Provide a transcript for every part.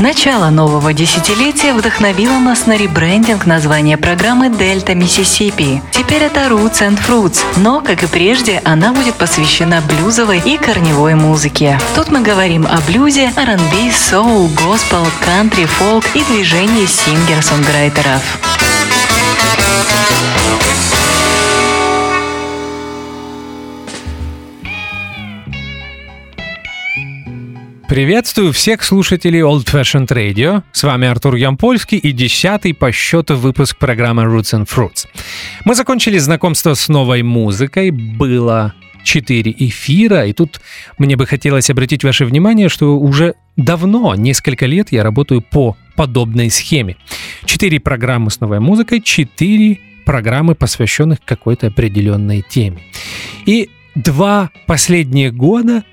Начало нового десятилетия вдохновило нас на ребрендинг названия программы «Дельта Миссисипи». Теперь это Roots and Fruits, но, как и прежде, она будет посвящена блюзовой и корневой музыке. Тут мы говорим о блюзе, R&B, соул, госпел, кантри, фолк и движении сингер-сонграйтеров. Приветствую всех слушателей Old Fashioned Radio. С вами Артур Ямпольский и десятый по счету выпуск программы Roots and Fruits. Мы закончили знакомство с новой музыкой. Было четыре эфира, и тут мне бы хотелось обратить ваше внимание, что уже давно, несколько лет я работаю по подобной схеме. Четыре программы с новой музыкой, четыре программы, посвященных какой-то определенной теме. И два последних года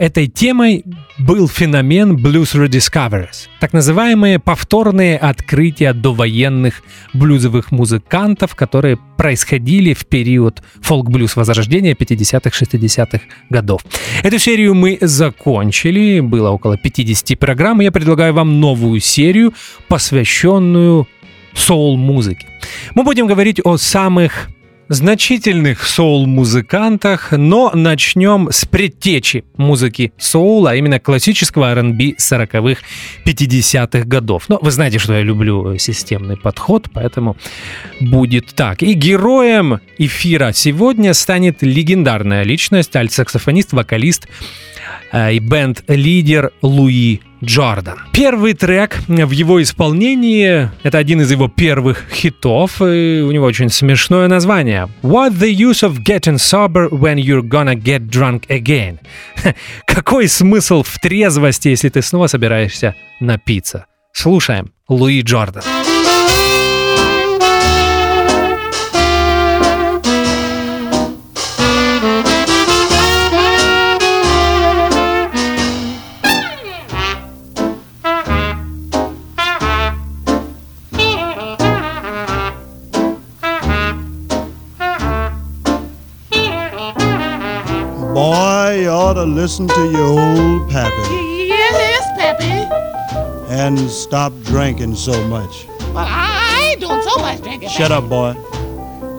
Этой темой был феномен Blues Rediscoveries, так называемые повторные открытия довоенных блюзовых музыкантов, которые происходили в период фолк-блюз возрождения 50-х, 60-х годов. Эту серию мы закончили, было около 50 программ, и я предлагаю вам новую серию, посвященную соул-музыке. Мы будем говорить о самых значительных соул-музыкантах, но начнем с предтечи музыки соула, а именно классического R&B 40-х, 50-х годов. Но вы знаете, что я люблю системный подход, поэтому будет так. И героем эфира сегодня станет легендарная личность, альт-саксофонист, вокалист э, и бенд-лидер Луи Джордан. Первый трек в его исполнении — это один из его первых хитов, и у него очень смешное название. What the use of getting sober when you're gonna get drunk again? Какой смысл в трезвости, если ты снова собираешься напиться? Слушаем Луи Джордан. Boy, you ought to listen to your old pappy Yes, Peppy. and stop drinking so much. But I ain't doing so much drinking. Shut up, boy.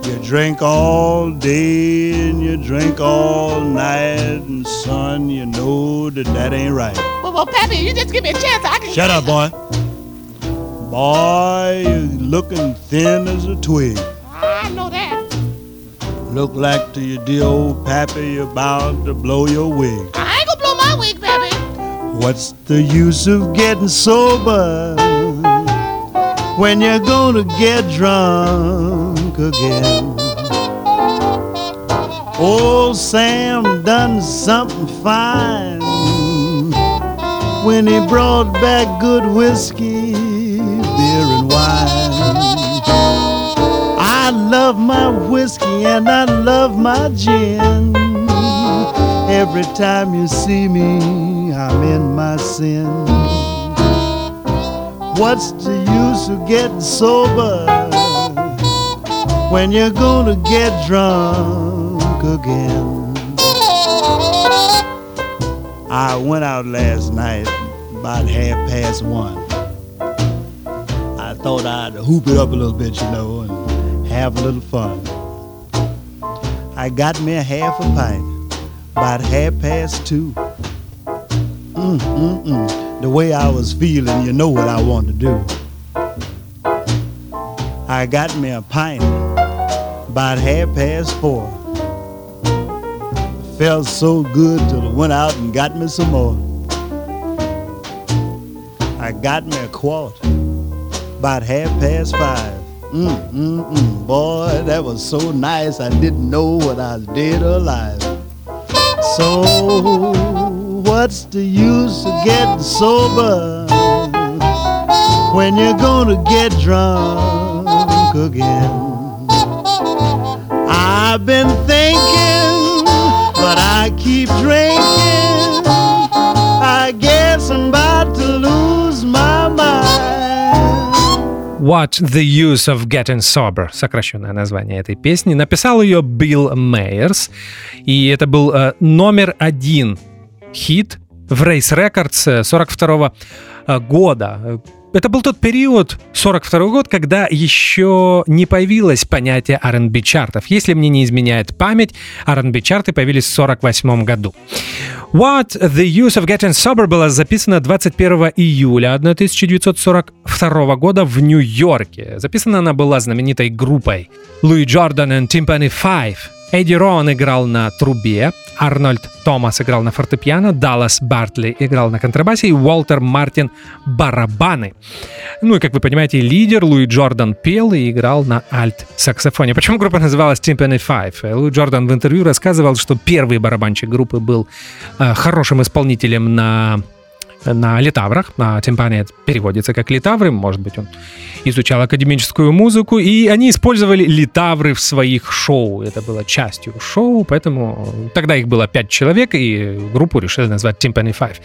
You drink all day and you drink all night, and son, you know that that ain't right. Well, well, Pappy, you just give me a chance. I can. Shut up, boy. Boy, you're looking thin as a twig. I know that. Look like to your dear old pappy you're bound to blow your wig. I ain't gonna blow my wig, Peppy. What's the use of getting sober when you're gonna get drunk again? Old Sam done something fine when he brought back good whiskey, love my whiskey and I love my gin. Every time you see me, I'm in my sin. What's the use of getting sober when you're gonna get drunk again? I went out last night about half past one. I thought I'd hoop it up a little bit, you know, and have a little fun. I got me a half a pint about half past two. Mm, mm, mm. The way I was feeling, you know what I want to do. I got me a pint about half past four. Felt so good till I went out and got me some more. I got me a quart about half past five. Mm, mm, mm. Boy, that was so nice. I didn't know what I did alive. So, what's the use of getting sober when you're gonna get drunk again? I've been thinking, but I keep drinking. I guess I'm What the Use of Getting Sober, сокращенное название этой песни. Написал ее Билл Мейерс, и это был э, номер один хит в Race Records 42 года. Это был тот период, 42 год, когда еще не появилось понятие R&B чартов. Если мне не изменяет память, R&B чарты появились в 48 году. What the Use of Getting Sober была записана 21 июля 1942 года в Нью-Йорке. Записана она была знаменитой группой Louis Jordan and Timpani Five. Эдди Рон играл на трубе, Арнольд Томас играл на фортепиано, Даллас Бартли играл на контрабасе и Уолтер Мартин барабаны. Ну и, как вы понимаете, лидер Луи Джордан пел и играл на альт-саксофоне. Почему группа называлась Timpani Five? Луи Джордан в интервью рассказывал, что первый барабанщик группы был э, хорошим исполнителем на на литаврах, на тимпане переводится как литавры, может быть, он изучал академическую музыку, и они использовали литавры в своих шоу. Это было частью шоу, поэтому тогда их было пять человек, и группу решили назвать Timpani Five.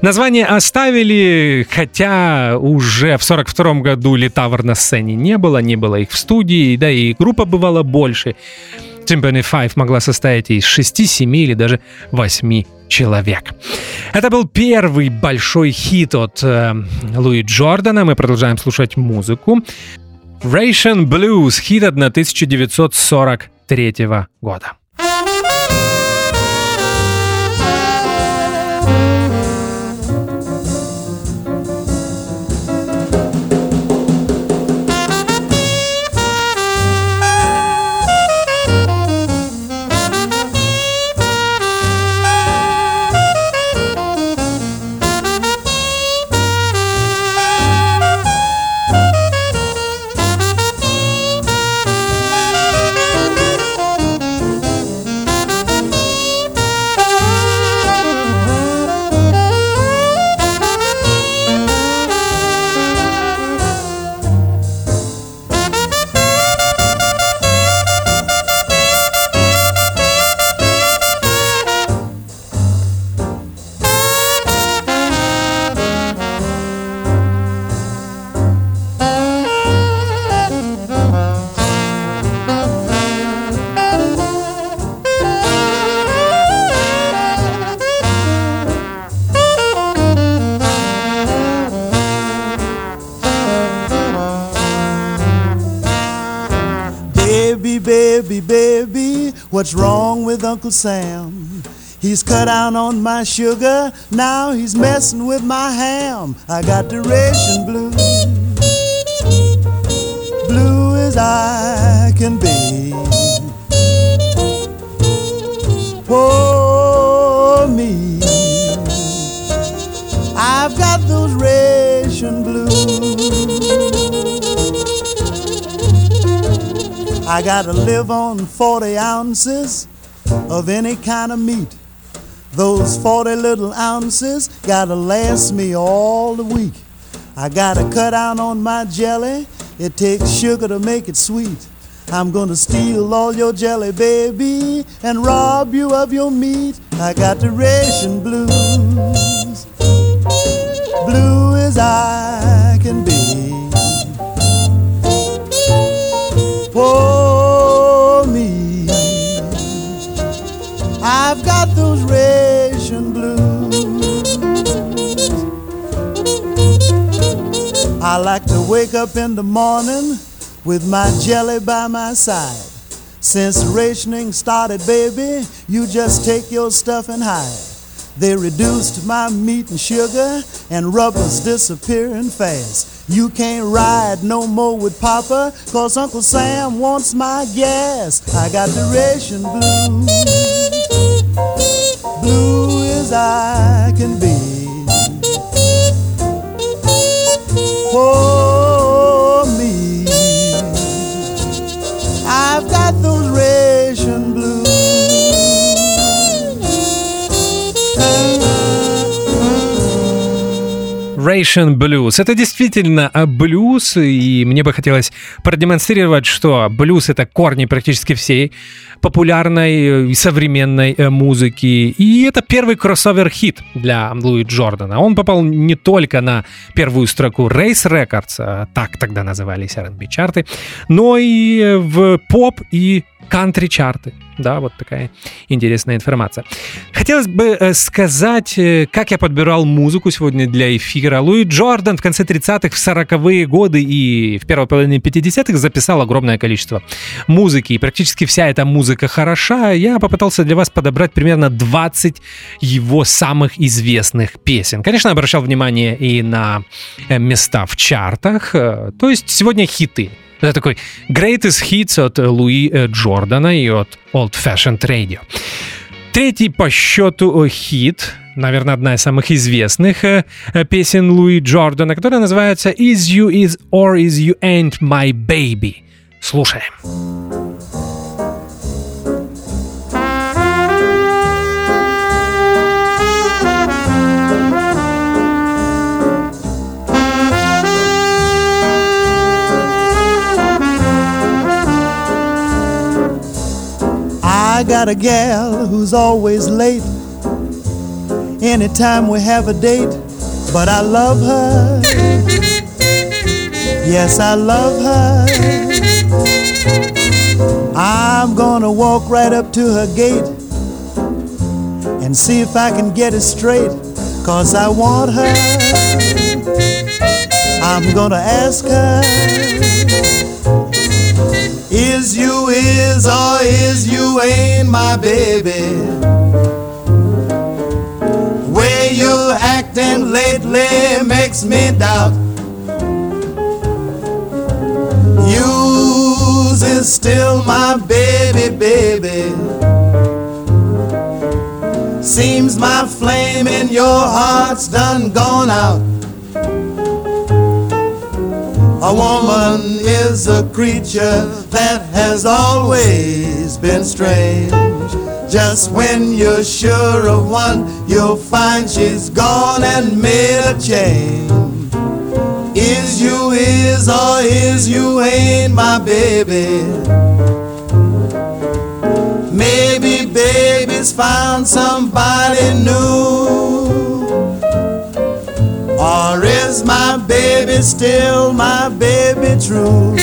Название оставили, хотя уже в 42 году литавр на сцене не было, не было их в студии, да и группа бывала больше. Timpani Five могла состоять из 6, 7 или даже 8 человек. Это был первый большой хит от э, Луи Джордана. Мы продолжаем слушать музыку. Ration Blues, хит 1943 года. With Uncle Sam? He's cut out on my sugar, now he's messing with my ham. I got the ration blues, blue as I can be. Poor me, I've got those ration blues. I gotta live on 40 ounces of any kind of meat. Those 40 little ounces gotta last me all the week. I gotta cut out on my jelly, it takes sugar to make it sweet. I'm gonna steal all your jelly, baby, and rob you of your meat. I got the ration blues, blue as I I've got those ration blues. I like to wake up in the morning with my jelly by my side. Since rationing started, baby, you just take your stuff and hide. They reduced my meat and sugar, and rubber's disappearing fast. You can't ride no more with Papa, cause Uncle Sam wants my gas. I got the ration blues, blue as I can be. For Ration Blues. Это действительно а, блюз, и мне бы хотелось продемонстрировать, что блюз — это корни практически всей популярной и современной э, музыки. И это первый кроссовер-хит для Луи Джордана. Он попал не только на первую строку Race Records, а так тогда назывались R&B чарты, но и в поп и кантри-чарты. Да, вот такая интересная информация. Хотелось бы э, сказать, э, как я подбирал музыку сегодня для эфира. Луи Джордан в конце 30-х, в 40-е годы и в первой половине 50-х записал огромное количество музыки. И практически вся эта музыка хороша. Я попытался для вас подобрать примерно 20 его самых известных песен. Конечно, обращал внимание и на э, места в чартах. То есть сегодня хиты. Это такой greatest hits от Луи Джордана и от Old Fashioned Radio. Третий по счету хит, наверное, одна из самых известных э, песен Луи Джордана, которая называется «Is You Is Or Is You Ain't My Baby». Слушаем. Got a gal who's always late anytime we have a date, but I love her. Yes, I love her. I'm gonna walk right up to her gate and see if I can get it straight, cause I want her. I'm gonna ask her. Is you is or is you ain't my baby? Way you acting lately makes me doubt. You's is still my baby, baby. Seems my flame in your heart's done gone out. A woman is a creature that has always been strange. Just when you're sure of one, you'll find she's gone and made a change. Is you is or is you ain't my baby? Maybe baby's found somebody new. Or is my baby still my baby true?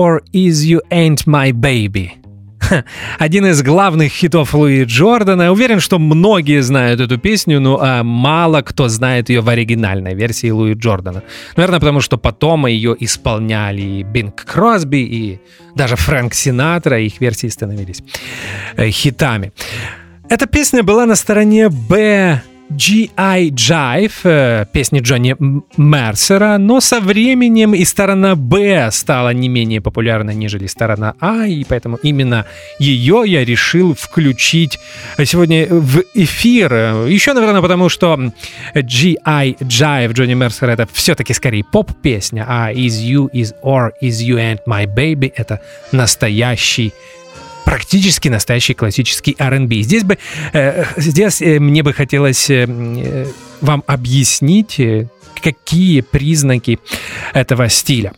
Or Is You Ain't My Baby. Один из главных хитов Луи Джордана. Уверен, что многие знают эту песню, но а, мало кто знает ее в оригинальной версии Луи Джордана. Наверное, потому что потом ее исполняли и Бинг Кросби, и даже Фрэнк Синатра, их версии становились э, хитами. Эта песня была на стороне Б G.I. Jive, э, песни Джонни Мерсера, но со временем и сторона Б стала не менее популярной, нежели сторона А, и поэтому именно ее я решил включить сегодня в эфир. Еще, наверное, потому что G.I. Jive Джонни Мерсера это все-таки скорее поп-песня, а Is You, Is Or, Is You and My Baby это настоящий практически настоящий классический R&B. Здесь бы э, здесь э, мне бы хотелось э, вам объяснить, э, какие признаки этого стиля.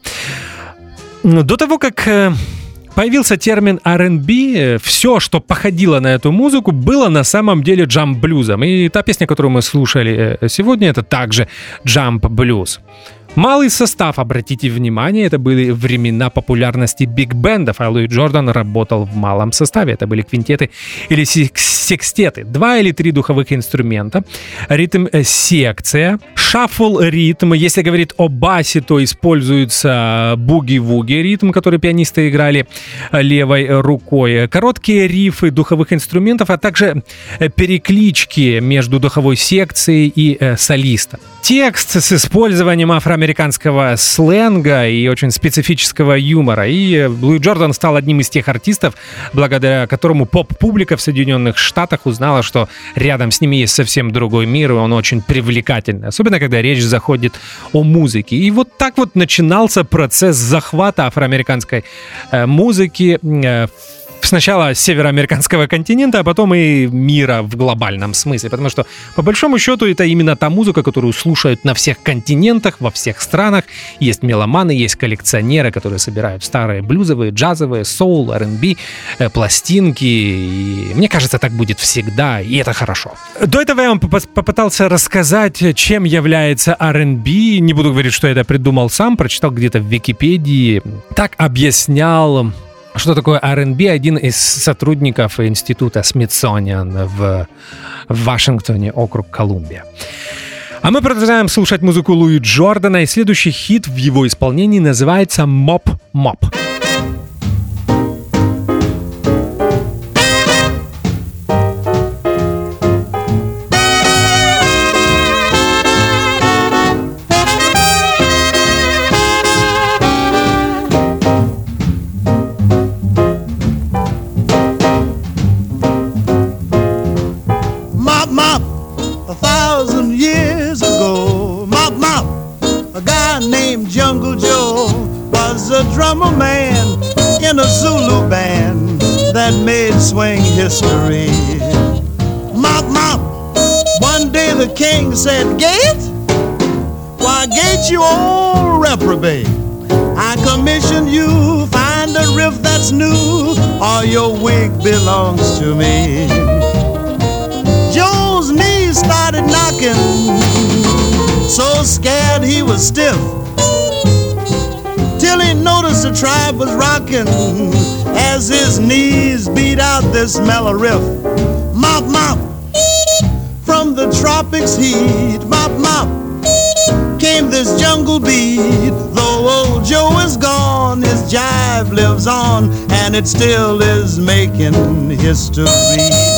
До того, как э, появился термин R&B, все, что походило на эту музыку, было на самом деле джамп-блюзом. И та песня, которую мы слушали сегодня, это также джамп-блюз. Малый состав, обратите внимание, это были времена популярности биг-бендов, а Луи Джордан работал в малом составе. Это были квинтеты или секстеты. Два или три духовых инструмента, ритм-секция, э, шаффл ритм. Если говорить о басе, то используется буги-вуги ритм, который пианисты играли э, левой рукой. Короткие рифы духовых инструментов, а также э, переклички между духовой секцией и солистом. Текст с использованием афро американского сленга и очень специфического юмора. И Луи Джордан стал одним из тех артистов, благодаря которому поп-публика в Соединенных Штатах узнала, что рядом с ними есть совсем другой мир, и он очень привлекательный. Особенно, когда речь заходит о музыке. И вот так вот начинался процесс захвата афроамериканской э, музыки э, сначала североамериканского континента, а потом и мира в глобальном смысле. Потому что, по большому счету, это именно та музыка, которую слушают на всех континентах, во всех странах. Есть меломаны, есть коллекционеры, которые собирают старые блюзовые, джазовые, соул, R&B, э, пластинки. И мне кажется, так будет всегда, и это хорошо. До этого я вам попытался рассказать, чем является R&B. Не буду говорить, что я это придумал сам, прочитал где-то в Википедии. Так объяснял что такое R&B? Один из сотрудников института Смитсониан в, Вашингтоне, округ Колумбия. А мы продолжаем слушать музыку Луи Джордана, и следующий хит в его исполнении называется «Моп Моп». a drummer man in a Zulu band that made swing history. Mop, mop, one day the king said, Gate? Why, Gate, you old reprobate. I commission you, find a riff that's new, or your wig belongs to me. Joe's knees started knocking, so scared he was stiff. Till he noticed the tribe was rocking as his knees beat out this mellow riff. Mop, mop, from the tropics heat, mop, mop, came this jungle beat. Though old Joe is gone, his jive lives on, and it still is making history.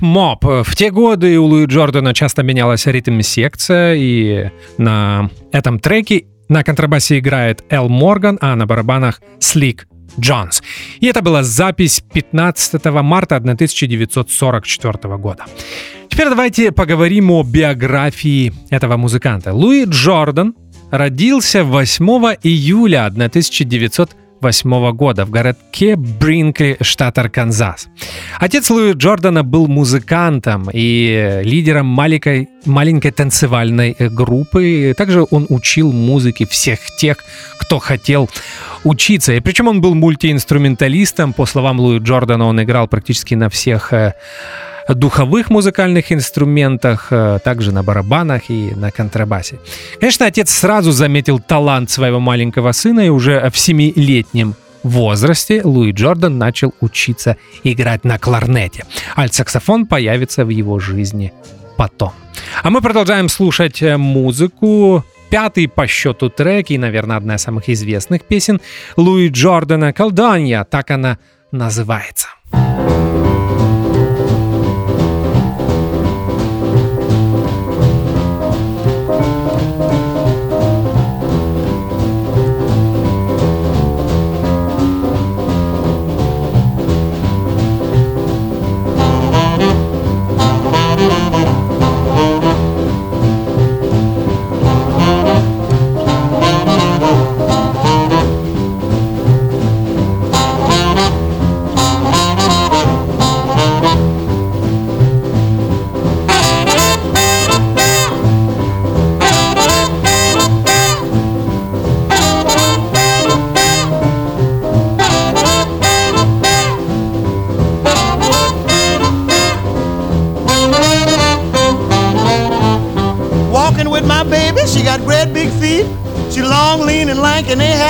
Моп. В те годы у Луи Джордана часто менялась ритм-секция, и на этом треке на контрабасе играет Эл Морган, а на барабанах Слик Джонс. И это была запись 15 марта 1944 года. Теперь давайте поговорим о биографии этого музыканта. Луи Джордан родился 8 июля 1900 1968 года в городке Бринкли, штат Арканзас. Отец Луи Джордана был музыкантом и лидером маленькой, маленькой танцевальной группы. Также он учил музыке всех тех, кто хотел учиться. И причем он был мультиинструменталистом. По словам Луи Джордана, он играл практически на всех э, духовых музыкальных инструментах, э, также на барабанах и на контрабасе. Конечно, отец сразу заметил талант своего маленького сына, и уже в семилетнем возрасте Луи Джордан начал учиться играть на кларнете. Альт-саксофон появится в его жизни потом. А мы продолжаем слушать э, музыку. Пятый по счету трек и, наверное, одна из самых известных песен Луи Джордана «Колдонья», так она называется.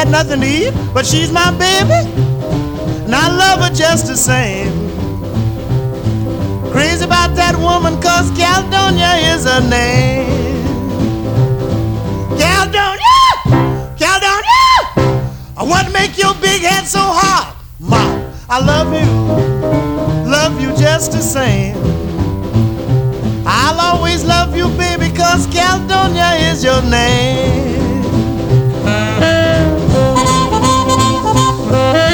Nothing to eat, but she's my baby, and I love her just the same. Crazy about that woman, cause Caledonia is her name. Caledonia! Caledonia! What make your big head so hot? Mom, I love you, love you just the same. I'll always love you, baby, cause Caledonia is your name. Oh.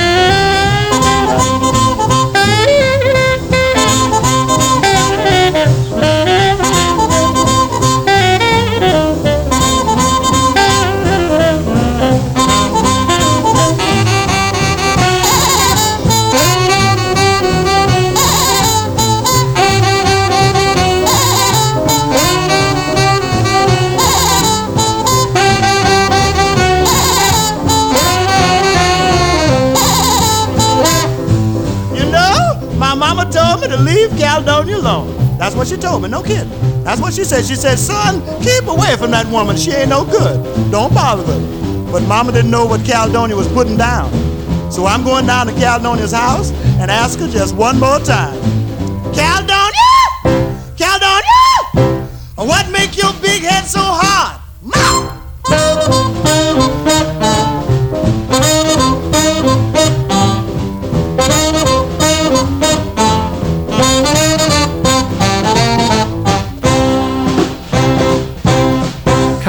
What she told me, no kidding. That's what she said. She said, son, keep away from that woman. She ain't no good. Don't bother with her. But mama didn't know what Caledonia was putting down. So I'm going down to Caledonia's house and ask her just one more time.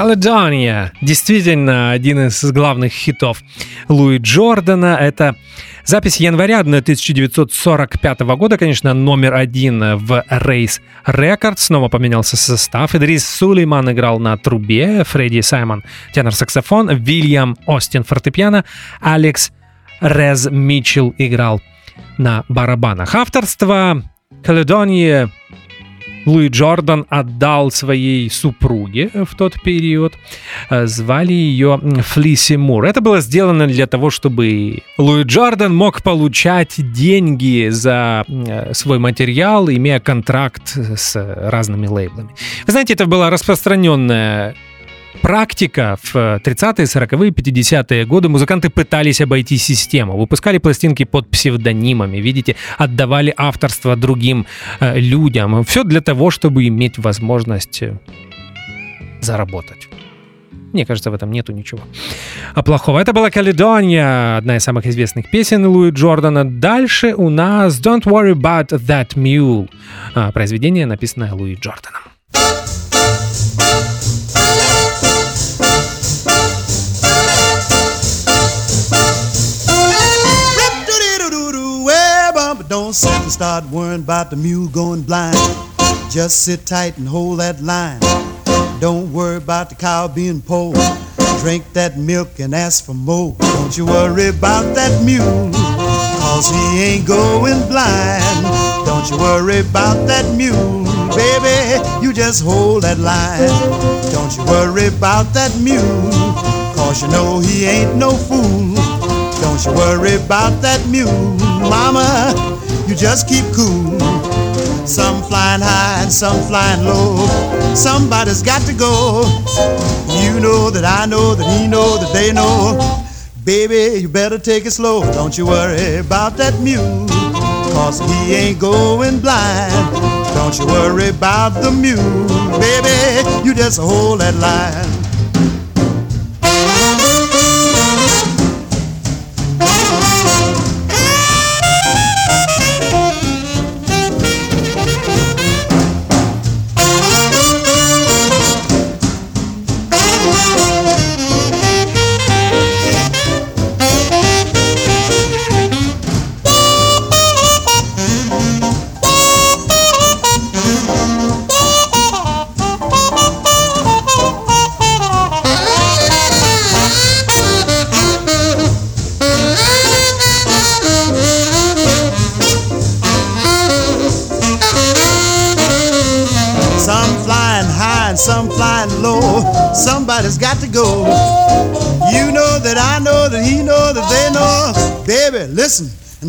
Caledonia. Действительно, один из главных хитов Луи Джордана. Это запись января 1945 года, конечно, номер один в Race Records. Снова поменялся состав. Идрис Сулейман играл на трубе, Фредди Саймон тенор-саксофон, Вильям Остин фортепиано, Алекс Рез Митчелл играл на барабанах. Авторство Каледонии Луи Джордан отдал своей супруге в тот период. Э, звали ее Флиси Мур. Это было сделано для того, чтобы Луи Джордан мог получать деньги за э, свой материал, имея контракт с разными лейблами. Вы знаете, это была распространенная практика в 30-е, 40-е, 50-е годы музыканты пытались обойти систему, выпускали пластинки под псевдонимами, видите, отдавали авторство другим э, людям. Все для того, чтобы иметь возможность э, заработать. Мне кажется, в этом нету ничего а плохого. Это была Каледония, одна из самых известных песен Луи Джордана. Дальше у нас Don't Worry About That Mule, а, произведение, написанное Луи Джорданом. Don't sit and start worrying about the mule going blind. Just sit tight and hold that line. Don't worry about the cow being pulled. Drink that milk and ask for more. Don't you worry about that mule, cause he ain't going blind. Don't you worry about that mule, baby, you just hold that line. Don't you worry about that mule, cause you know he ain't no fool. Don't you worry about that mule, mama, you just keep cool. Some flying high and some flying low. Somebody's got to go. You know that I know that he know that they know. Baby, you better take it slow. Don't you worry about that mule. Cause he ain't going blind. Don't you worry about the mule. Baby, you just hold that line.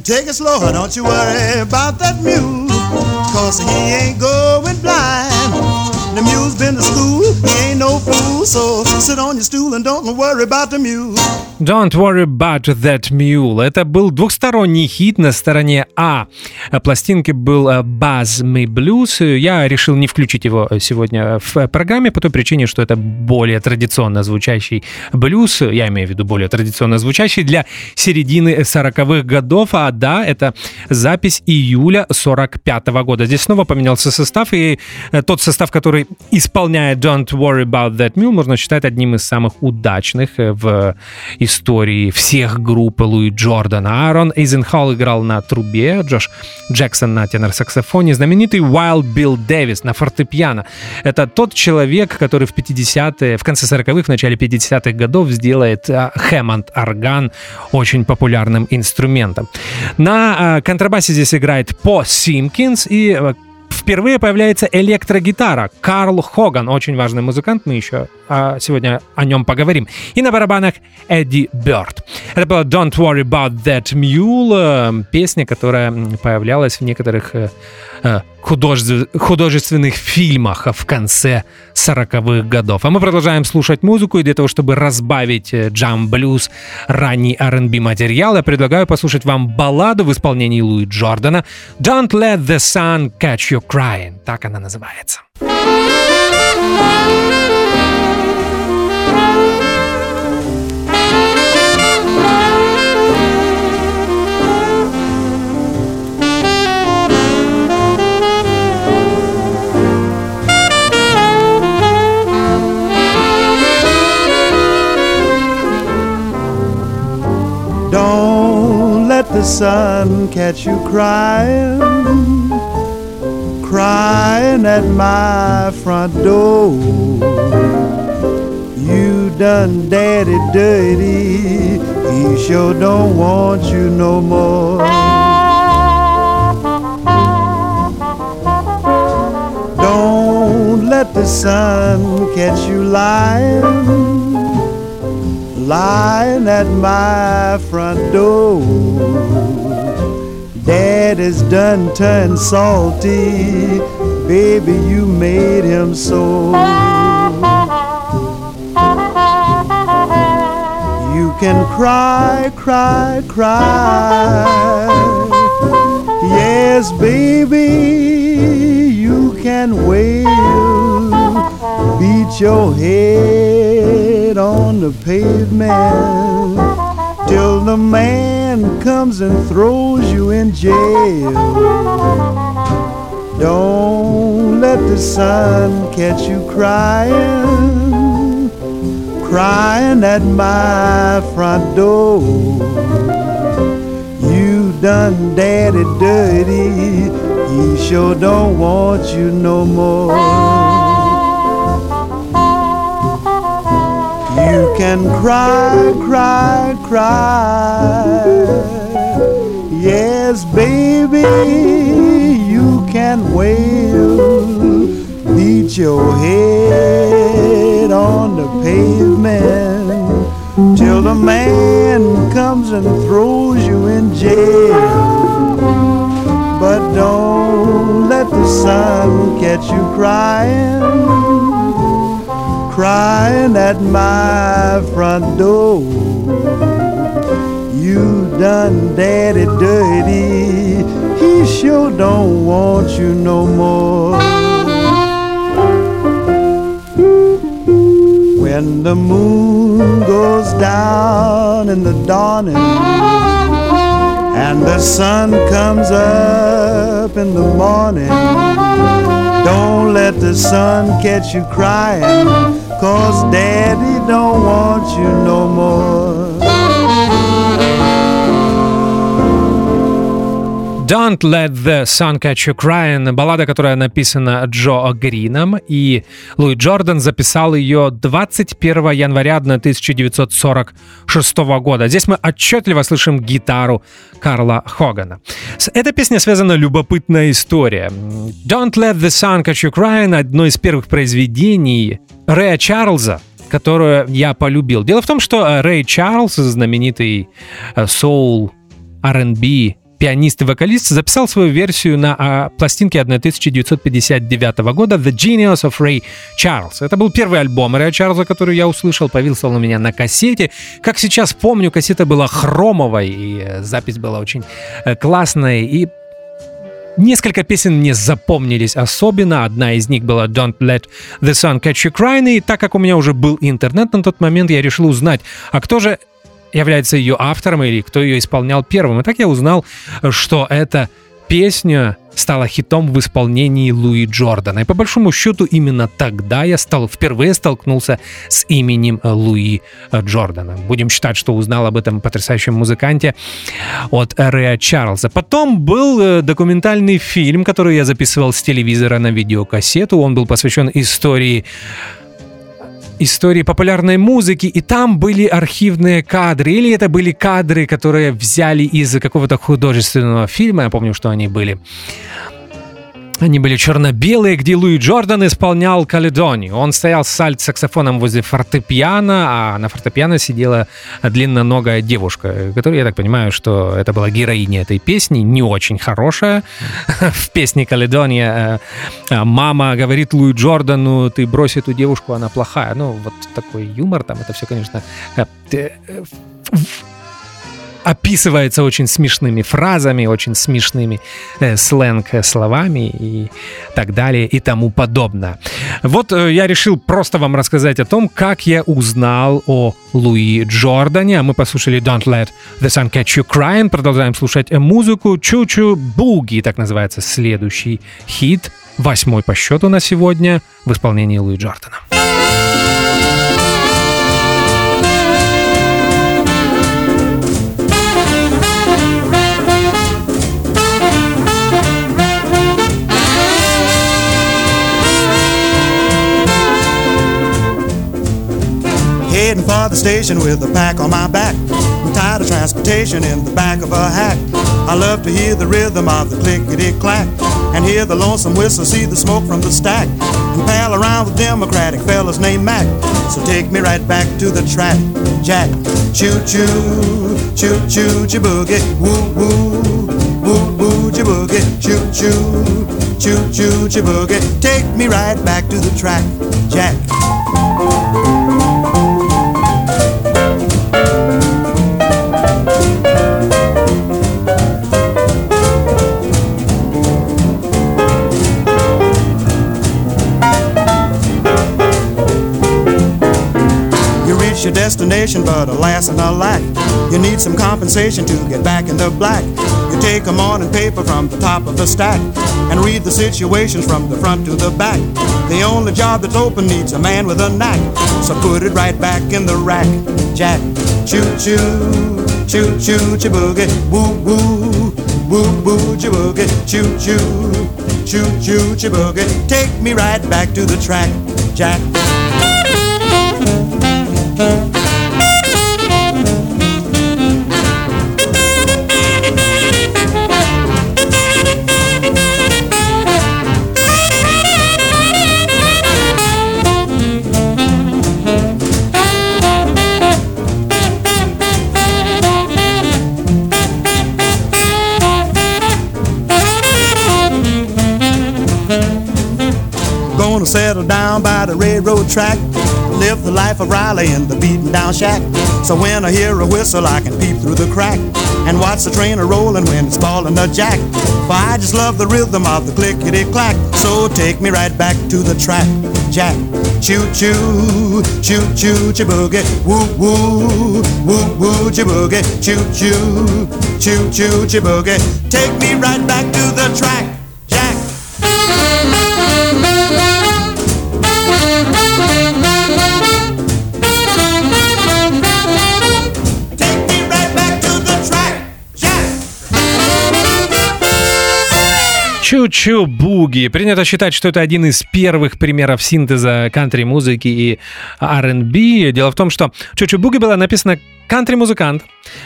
Take it slow. Don't you worry about that mule. Cause he ain't going blind. The mule's been to school, he ain't no fool. So sit on your stool and don't worry about the mule. Don't worry about that mule. Это был двухсторонний хит на стороне А. Пластинки был э, Buzz Me Blues. Я решил не включить его сегодня в программе по той причине, что это более традиционно звучащий блюз. Я имею в виду более традиционно звучащий для середины 40-х годов. А да, это запись июля 45 -го года. Здесь снова поменялся состав, и э, тот состав, который исполняет Don't Worry About That Mule, можно считать одним из самых удачных э, в истории всех групп Луи Джордана. Аарон Эйзенхолл играл на трубе, Джош Джексон на тенор-саксофоне, знаменитый Wild Билл Дэвис на фортепиано. Это тот человек, который в 50-е, в конце 40-х, в начале 50-х годов сделает Хэммонд-орган очень популярным инструментом. На э, контрабасе здесь играет По Симкинс и э, впервые появляется электрогитара. Карл Хоган, очень важный музыкант, мы еще а, сегодня о нем поговорим. И на барабанах Эдди Бёрд. Это была Don't Worry About That Mule, э, песня, которая появлялась в некоторых художеств- художественных фильмах в конце 40-х годов. А мы продолжаем слушать музыку, и для того, чтобы разбавить э, джам-блюз, ранний R&B материал, я предлагаю послушать вам балладу в исполнении Луи Джордана «Don't Let the Sun Catch You Crying». Так она называется. Don't let the sun catch you crying, crying at my front door. You done daddy dirty, he sure don't want you no more. Don't let the sun catch you lying lying at my front door. Dad is done turned salty, baby, you made him so. You can cry, cry, cry. Yes, baby, you can wail. Your head on the pavement till the man comes and throws you in jail. Don't let the sun catch you crying, crying at my front door. You done daddy dirty, he sure don't want you no more. You can cry, cry, cry. Yes, baby, you can wail, beat your head on the pavement till the man comes and throws you in jail. But don't let the sun catch you crying crying at my front door. You done daddy dirty, he sure don't want you no more. When the moon goes down in the dawning and the sun comes up in the morning, don't let the sun catch you crying Cause daddy don't want you no more. Don't Let the Sun Catch You Crying, баллада, которая написана Джо Грином, и Луи Джордан записал ее 21 января 1946 года. Здесь мы отчетливо слышим гитару Карла Хогана. С этой песней связана любопытная история. Don't Let the Sun Catch You Crying — одно из первых произведений Рэя Чарльза, которую я полюбил. Дело в том, что Рэй Чарльз, знаменитый э, соул, R&B пианист и вокалист, записал свою версию на а, пластинке 1959 года «The Genius of Ray Charles». Это был первый альбом Рэя Чарльза, который я услышал, появился он у меня на кассете. Как сейчас помню, кассета была хромовой, и э, запись была очень э, классная, и Несколько песен мне запомнились особенно. Одна из них была Don't Let the Sun Catch You Crying. И так как у меня уже был интернет на тот момент, я решил узнать, а кто же является ее автором или кто ее исполнял первым. И так я узнал, что эта песня стала хитом в исполнении Луи Джордана. И по большому счету именно тогда я стал, впервые столкнулся с именем Луи Джордана. Будем считать, что узнал об этом потрясающем музыканте от Рэя Чарльза. Потом был э, документальный фильм, который я записывал с телевизора на видеокассету. Он был посвящен истории истории популярной музыки, и там были архивные кадры, или это были кадры, которые взяли из какого-то художественного фильма, я помню, что они были. Они были черно-белые, где Луи Джордан исполнял Каледонию. Он стоял с саксофоном возле фортепиано, а на фортепиано сидела длинноногая девушка, которая, я так понимаю, что это была героиня этой песни, не очень хорошая. В песне Каледония э, мама говорит Луи Джордану, ты брось эту девушку, она плохая. Ну, вот такой юмор там, это все, конечно, э, э, описывается очень смешными фразами, очень смешными э, сленг-словами и так далее и тому подобное. Вот э, я решил просто вам рассказать о том, как я узнал о Луи Джордане, а мы послушали Don't Let the Sun Catch You Crying, продолжаем слушать музыку Чучу Буги, так называется следующий хит, восьмой по счету на сегодня в исполнении Луи Джордана. Heading for the station with a pack on my back. I'm tired of transportation in the back of a hack. I love to hear the rhythm of the clickety clack and hear the lonesome whistle, see the smoke from the stack, and pal around with Democratic fellas named Mac. So take me right back to the track, Jack. Choo choo, choo choo, choo boogie, woo woo, woo woo, choo boogie, choo choo, choo choo, choo boogie. Take me right back to the track, Jack. Your destination, but alas and alack, you need some compensation to get back in the black. You take a morning paper from the top of the stack and read the situations from the front to the back. The only job that's open needs a man with a knack, so put it right back in the rack, Jack. Choo choo, choo choo, chiboogie, woo woo, woo woo, chiboogie, choo choo, choo choo, chiboogie. Take me right back to the track, Jack. Down by the railroad track. Live the life of Riley in the beaten down shack. So when I hear a whistle, I can peep through the crack and watch the train a rolling when it's balling a jack. For I just love the rhythm of the clickety clack. So take me right back to the track, Jack. Choo choo, choo choo, chiboogie, woo woo, woo woo, chiboogie, choo choo, choo choo, chiboogie. Take me right back to the track, Че Чу-чу буги. Принято считать, что это один из первых примеров синтеза кантри-музыки и R&B. Дело в том, что Чу-чу буги была написана кантри-музыкант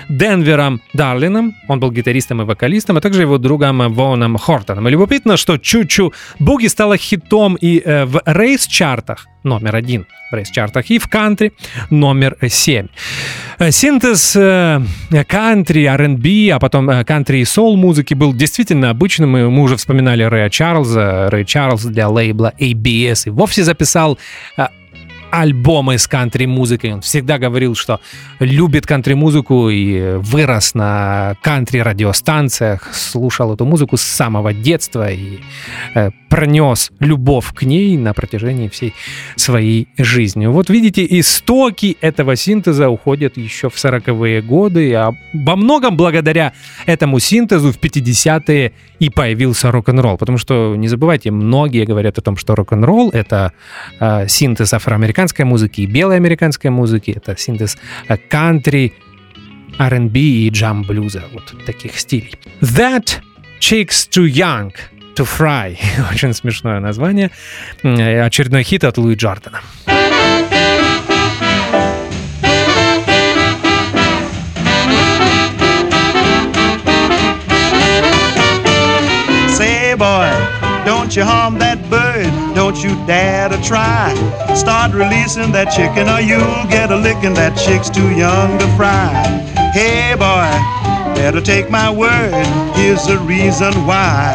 Денвером Дарлином, он был гитаристом и вокалистом, а также его другом Воном Хортоном. И любопытно, что Чу-Чу Буги стала хитом и э, в рейс-чартах номер один в рейс-чартах и в кантри номер семь. Э, Синтез э, кантри, R&B, а потом кантри и сол музыки был действительно обычным. И мы уже вспоминали Рэя Чарльза. Рэй Чарльз для лейбла ABS и вовсе записал э, альбомы с кантри-музыкой. Он всегда говорил, что любит кантри-музыку и вырос на кантри-радиостанциях, слушал эту музыку с самого детства и э, пронес любовь к ней на протяжении всей своей жизни. Вот видите, истоки этого синтеза уходят еще в 40-е годы, а во многом благодаря этому синтезу в 50-е и появился рок-н-ролл, потому что, не забывайте, многие говорят о том, что рок-н-ролл — это э, синтез афроамериканской музыки и белой американской музыки, это синтез э, кантри, R&B и джам-блюза, вот таких стилей. That Chicks Too Young to Fry. Очень смешное название. Э, Очередной хит от Луи Джордана. Say, boy, don't you harm that bird. Don't you dare to try. Start releasing that chicken or you'll get a licking. That chick's too young to fry. Hey, boy, better take my word. Here's the reason why.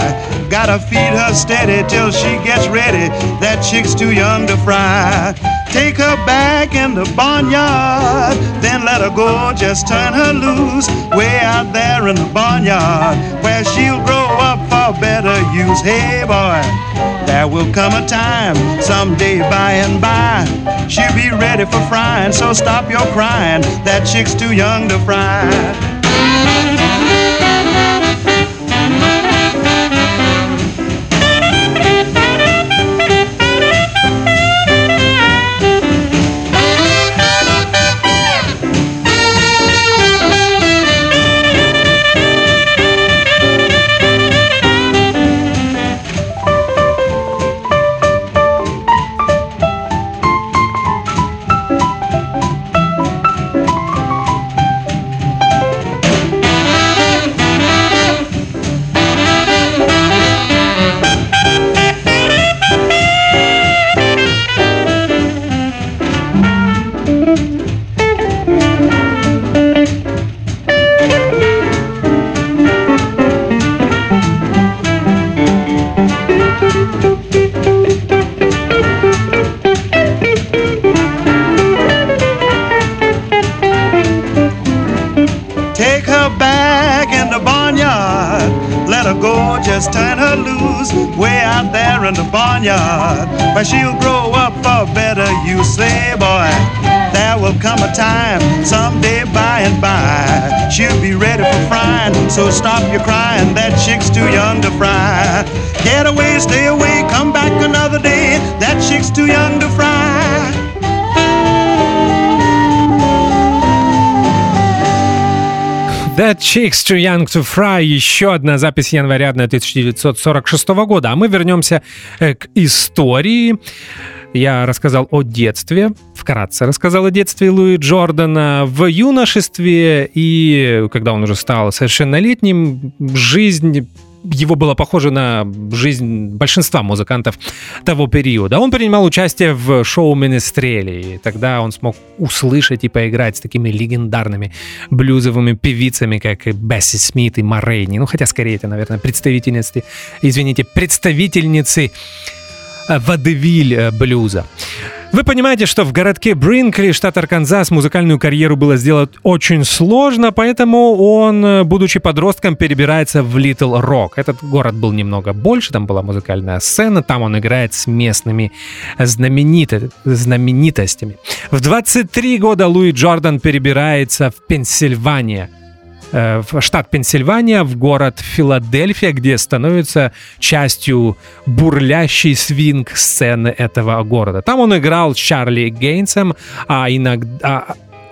Gotta feed her steady till she gets ready. That chick's too young to fry. Take her back in the barnyard, then let her go. Just turn her loose way out there in the barnyard where she'll grow up for better use. Hey, boy, there will come a time someday by and by. She'll be ready for frying, so stop your crying. That chick's too young to fry. Música she'll grow up for better. You say, boy, there will come a time someday by and by. She'll be ready for frying. So stop your crying. That chick's too young to fry. Get away, stay away, come back another day. That chick's too young to Chicks Too Young to Fry. Еще одна запись января 1946 года. А мы вернемся э, к истории. Я рассказал о детстве, вкратце рассказал о детстве Луи Джордана. В юношестве и когда он уже стал совершеннолетним, жизнь его была похожа на жизнь большинства музыкантов того периода. Он принимал участие в шоу Менестрели, и тогда он смог услышать и поиграть с такими легендарными блюзовыми певицами, как и Бесси Смит и Морейни. Ну, хотя скорее это, наверное, представительницы, извините, представительницы водевиль э, блюза. Вы понимаете, что в городке Бринкли, штат Арканзас, музыкальную карьеру было сделать очень сложно, поэтому он, э, будучи подростком, перебирается в Литл Рок. Этот город был немного больше, там была музыкальная сцена, там он играет с местными знамениты, знаменитостями. В 23 года Луи Джордан перебирается в Э, в штат Пенсильвания, в город Филадельфия, где становится частью бурлящей свинг-сцены этого города. Там он играл с Чарли Гейнсом, а иногда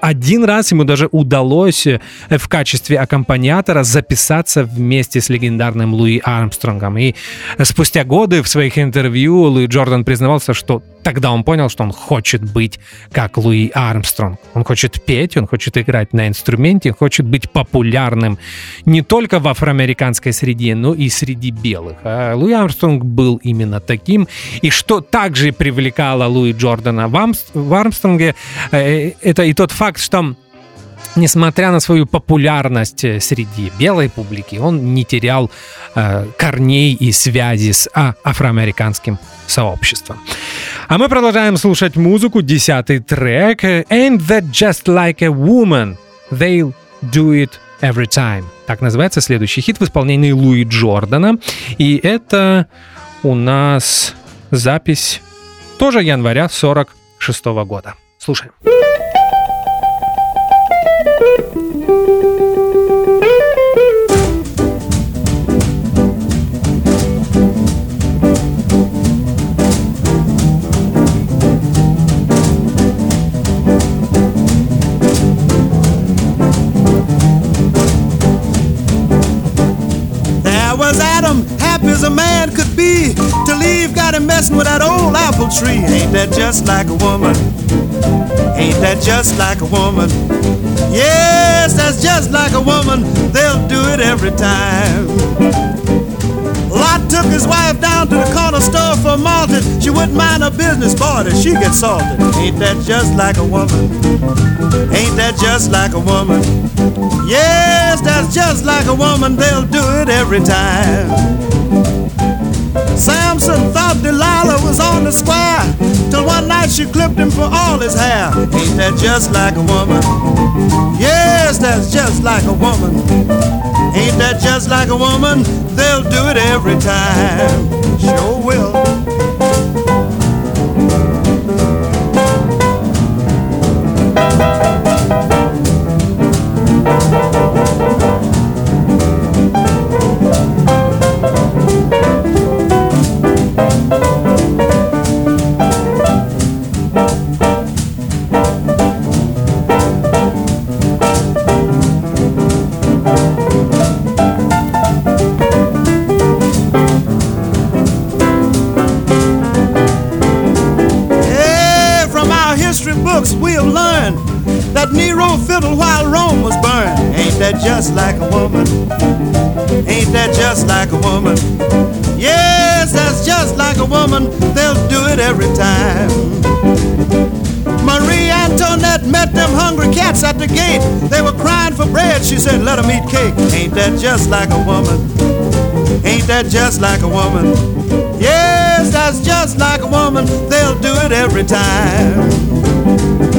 один раз ему даже удалось э, в качестве аккомпаниатора записаться вместе с легендарным Луи Армстронгом. И спустя годы в своих интервью Луи Джордан признавался, что тогда он понял, что он хочет быть как Луи Армстронг. Он хочет петь, он хочет играть на инструменте, он хочет быть популярным не только в афроамериканской среде, но и среди белых. А Луи Армстронг был именно таким. И что также привлекало Луи Джордана в Армстронге, э, это и тот факт, что несмотря на свою популярность э, среди белой публики, он не терял э, корней и связи с а, афроамериканским сообществом. А мы продолжаем слушать музыку. Десятый трек. Ain't that just like a woman? They'll do it every time. Так называется следующий хит в исполнении Луи Джордана. И это у нас запись тоже января 46 года. Слушаем. As a man could be. Him messing with that old apple tree. Ain't that just like a woman? Ain't that just like a woman? Yes, that's just like a woman. They'll do it every time. Lot took his wife down to the corner store for malted. She wouldn't mind her business, boy, she get salted. Ain't that just like a woman? Ain't that just like a woman? Yes, that's just like a woman. They'll do it every time. Samson thought Delilah was on the square till one night she clipped him for all his hair. Ain't that just like a woman? Yes, that's just like a woman. Ain't that just like a woman? They'll do it every time. Sure will. Just like a woman? Ain't that just like a woman? Yes, that's just like a woman. They'll do it every time. Marie Antoinette met them hungry cats at the gate. They were crying for bread. She said, let them eat cake. Ain't that just like a woman? Ain't that just like a woman? Yes, that's just like a woman. They'll do it every time.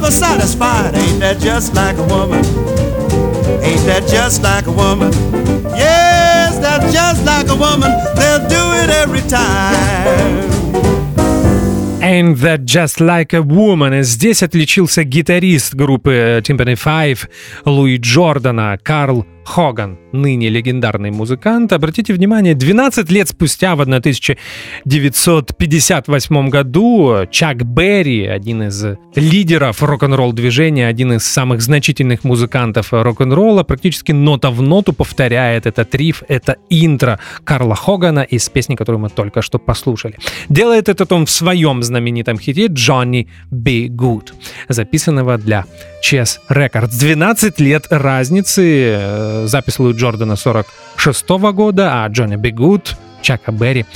Never satisfied. Ain't that just like a woman? Ain't that just like a woman? Yes, that's just like a woman. They'll do it every time. Ain't That Just Like a Woman. Здесь отличился гитарист группы Timpani Five Луи Джордана, Карл Хоган, ныне легендарный музыкант. Обратите внимание, 12 лет спустя, в 1958 году, Чак Берри, один из лидеров рок-н-ролл движения, один из самых значительных музыкантов рок-н-ролла, практически нота в ноту повторяет этот риф, это интро Карла Хогана из песни, которую мы только что послушали. Делает это он в своем знаменитом хите «Johnny Be Good», записанного для Chess Records. 12 лет разницы э, запись Луи Джордана 46 года, а Джонни Бигуд, Чака Берри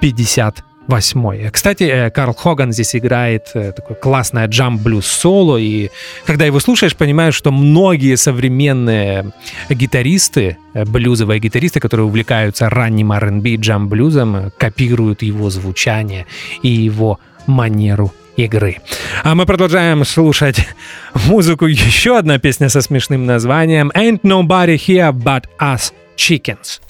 50 восьмой. Кстати, э, Карл Хоган здесь играет э, такое классное джам-блюз соло, и когда его слушаешь, понимаешь, что многие современные гитаристы, блюзовые гитаристы, которые увлекаются ранним R&B джам-блюзом, копируют его звучание и его манеру игры. А мы продолжаем слушать музыку. Еще одна песня со смешным названием «Ain't Nobody Here But Us Chickens».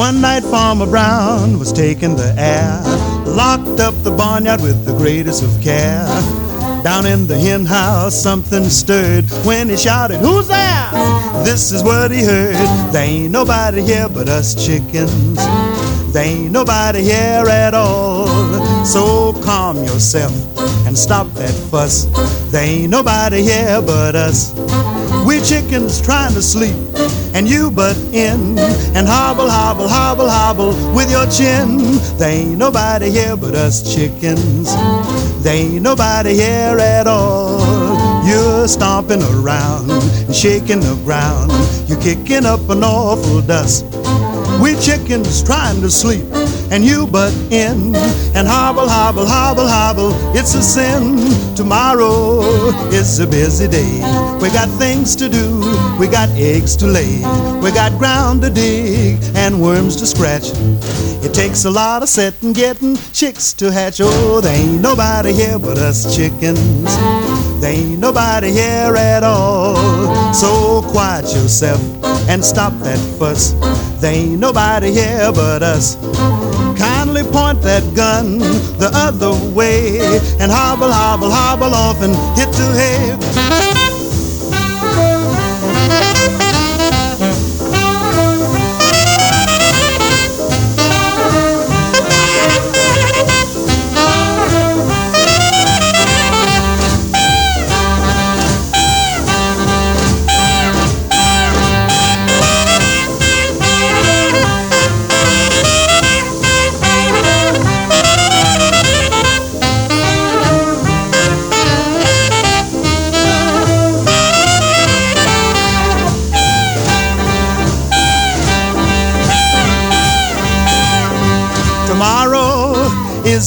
One night Farmer Brown was taking the air, locked up the barnyard with the greatest of care. Down in the hen house, something stirred when he shouted, Who's there? This is what he heard. There ain't nobody here but us chickens. There ain't nobody here at all. So calm yourself and stop that fuss. There ain't nobody here but us. We chickens trying to sleep, and you butt in and hobble, hobble, hobble, hobble with your chin. There ain't nobody here but us chickens. There ain't nobody here at all. You're stomping around and shaking the ground. You're kicking up an awful dust. We chickens trying to sleep, and you butt in and hobble, hobble, hobble, hobble. It's a sin. Tomorrow is a busy day. We got things to do, we got eggs to lay, we got ground to dig and worms to scratch. It takes a lot of setting, getting chicks to hatch. Oh, there ain't nobody here but us chickens. There ain't nobody here at all. So quiet yourself and stop that fuss. There ain't nobody here but us. Kindly point that gun the other way and hobble, hobble, hobble off and hit the hay.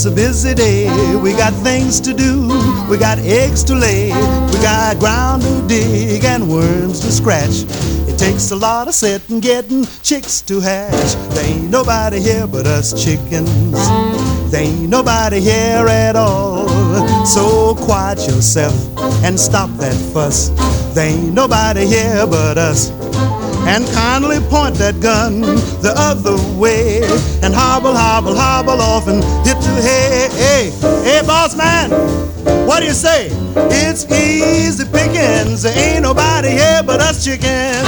Is a busy day. We got things to do. We got eggs to lay. We got ground to dig and worms to scratch. It takes a lot of setting, getting chicks to hatch. There ain't nobody here but us chickens. There ain't nobody here at all. So quiet yourself and stop that fuss. There ain't nobody here but us and kindly point that gun the other way and hobble, hobble, hobble off and hit the hay. Hey, hey, boss man, what do you say? It's easy pickings. Ain't nobody here but us chickens.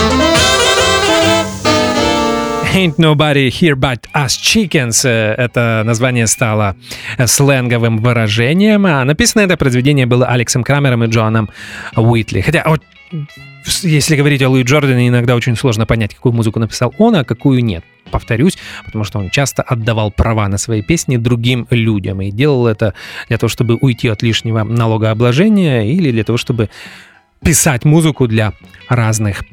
Ain't Nobody Here But Us Chickens. Э, Это название стало сленговым выражением. А написано это произведение было Алексом Крамером и Джоаном Уитли. Хотя вот если говорить о Луи Джордане, иногда очень сложно понять, какую музыку написал он, а какую нет. Повторюсь, потому что он часто отдавал права на свои песни другим людям и делал это для того, чтобы уйти от лишнего налогообложения или для того, чтобы писать музыку для разных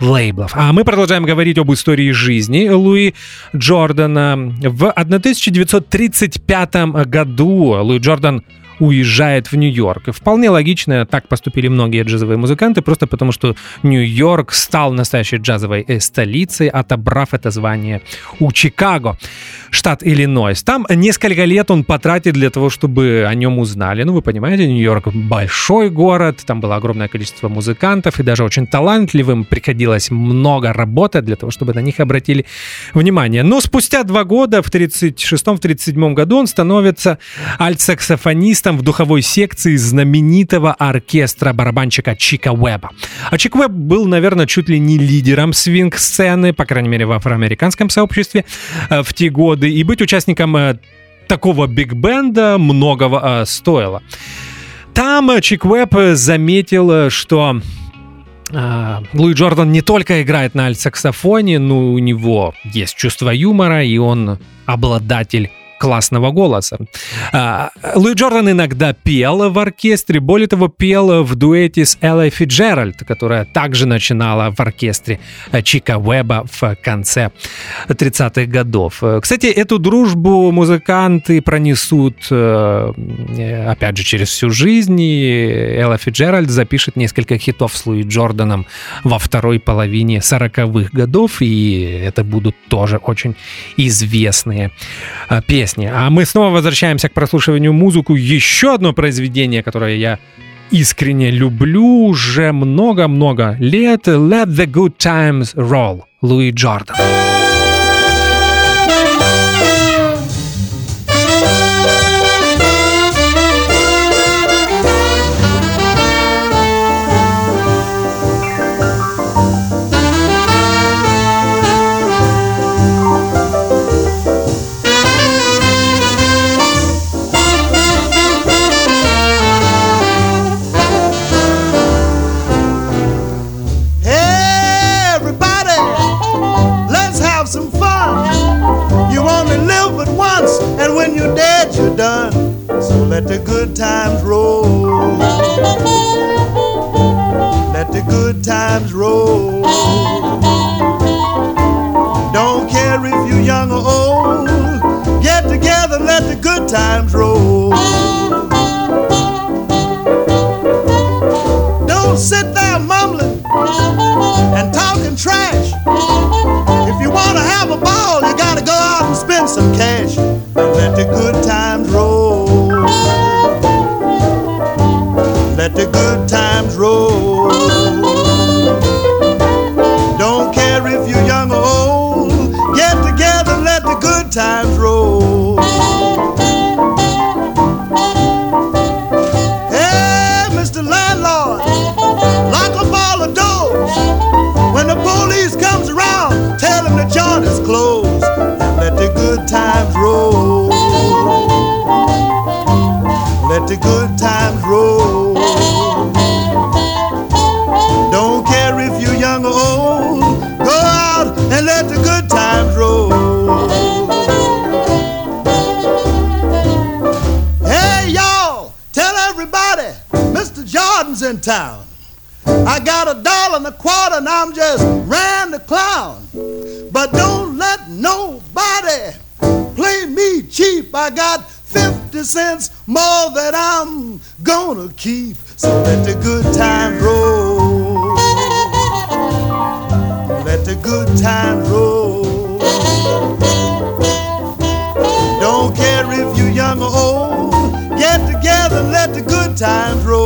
лейблов. А мы продолжаем говорить об истории жизни Луи Джордана. В 1935 году Луи Джордан уезжает в Нью-Йорк. И вполне логично, так поступили многие джазовые музыканты, просто потому что Нью-Йорк стал настоящей джазовой э, столицей, отобрав это звание у Чикаго, штат Иллинойс. Там несколько лет он потратит для того, чтобы о нем узнали. Ну, вы понимаете, Нью-Йорк большой город, там было огромное количество музыкантов, и даже очень талантливым приходилось много работать для того, чтобы на них обратили внимание. Но спустя два года, в 36-37 году, он становится альт-саксофонистом в духовой секции знаменитого оркестра барабанщика Чика Уэба. А Чик Уэб был, наверное, чуть ли не лидером свинг-сцены, по крайней мере, в афроамериканском сообществе э, в те годы, и быть участником э, такого биг-бенда многого э, стоило. Там Чик Уэбб заметил, что Луи Джордан не только играет на альт-саксофоне, но у него есть чувство юмора, и он обладатель классного голоса. А, Луи Джордан иногда пел в оркестре, более того, пел в дуэте с Эллой Фиджеральд, которая также начинала в оркестре Чика Уэба в конце 30-х годов. Кстати, эту дружбу музыканты пронесут, э, опять же, через всю жизнь, и Элла Фиджеральд запишет несколько хитов с Луи Джорданом во второй половине 40-х годов, и это будут тоже очень известные э, песни песни. А мы снова возвращаемся к прослушиванию музыку. Еще одно произведение, которое я искренне люблю уже много-много лет. Let the good times roll. Луи Джордан. Times roll. Don't care if you're young or old. Get together, let the good times roll. Don't sit there mumbling and talking trash. If you want to have a ball, town. I got a dollar and a quarter and I'm just ran the clown. But don't let nobody play me cheap. I got 50 cents more that I'm gonna keep. So let the good times roll. Let the good times roll. Don't care if you're young or old. Get together and let the good times roll.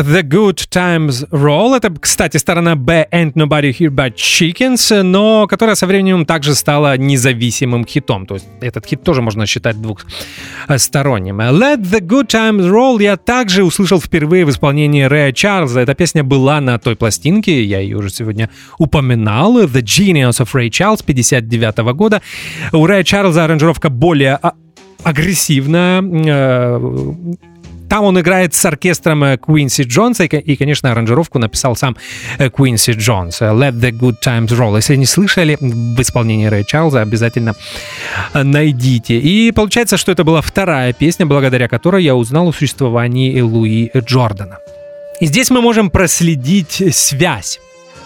The Good Times Roll. Это, кстати, сторона B and Nobody Here But Chickens, но которая со временем также стала независимым хитом. То есть этот хит тоже можно считать двухсторонним. Let the Good Times Roll я также услышал впервые в исполнении Рэя Чарльза. Эта песня была на той пластинке, я ее уже сегодня упоминал, The Genius of Ray Charles 59 года. У Рэя Чарльза аранжировка более а, агрессивная, э, там он играет с оркестром Куинси Джонса, и, конечно, аранжировку написал сам Куинси Джонс. Let the good times roll. Если не слышали в исполнении Рэя Чарльза, обязательно найдите. И получается, что это была вторая песня, благодаря которой я узнал о существовании Луи Джордана. И здесь мы можем проследить связь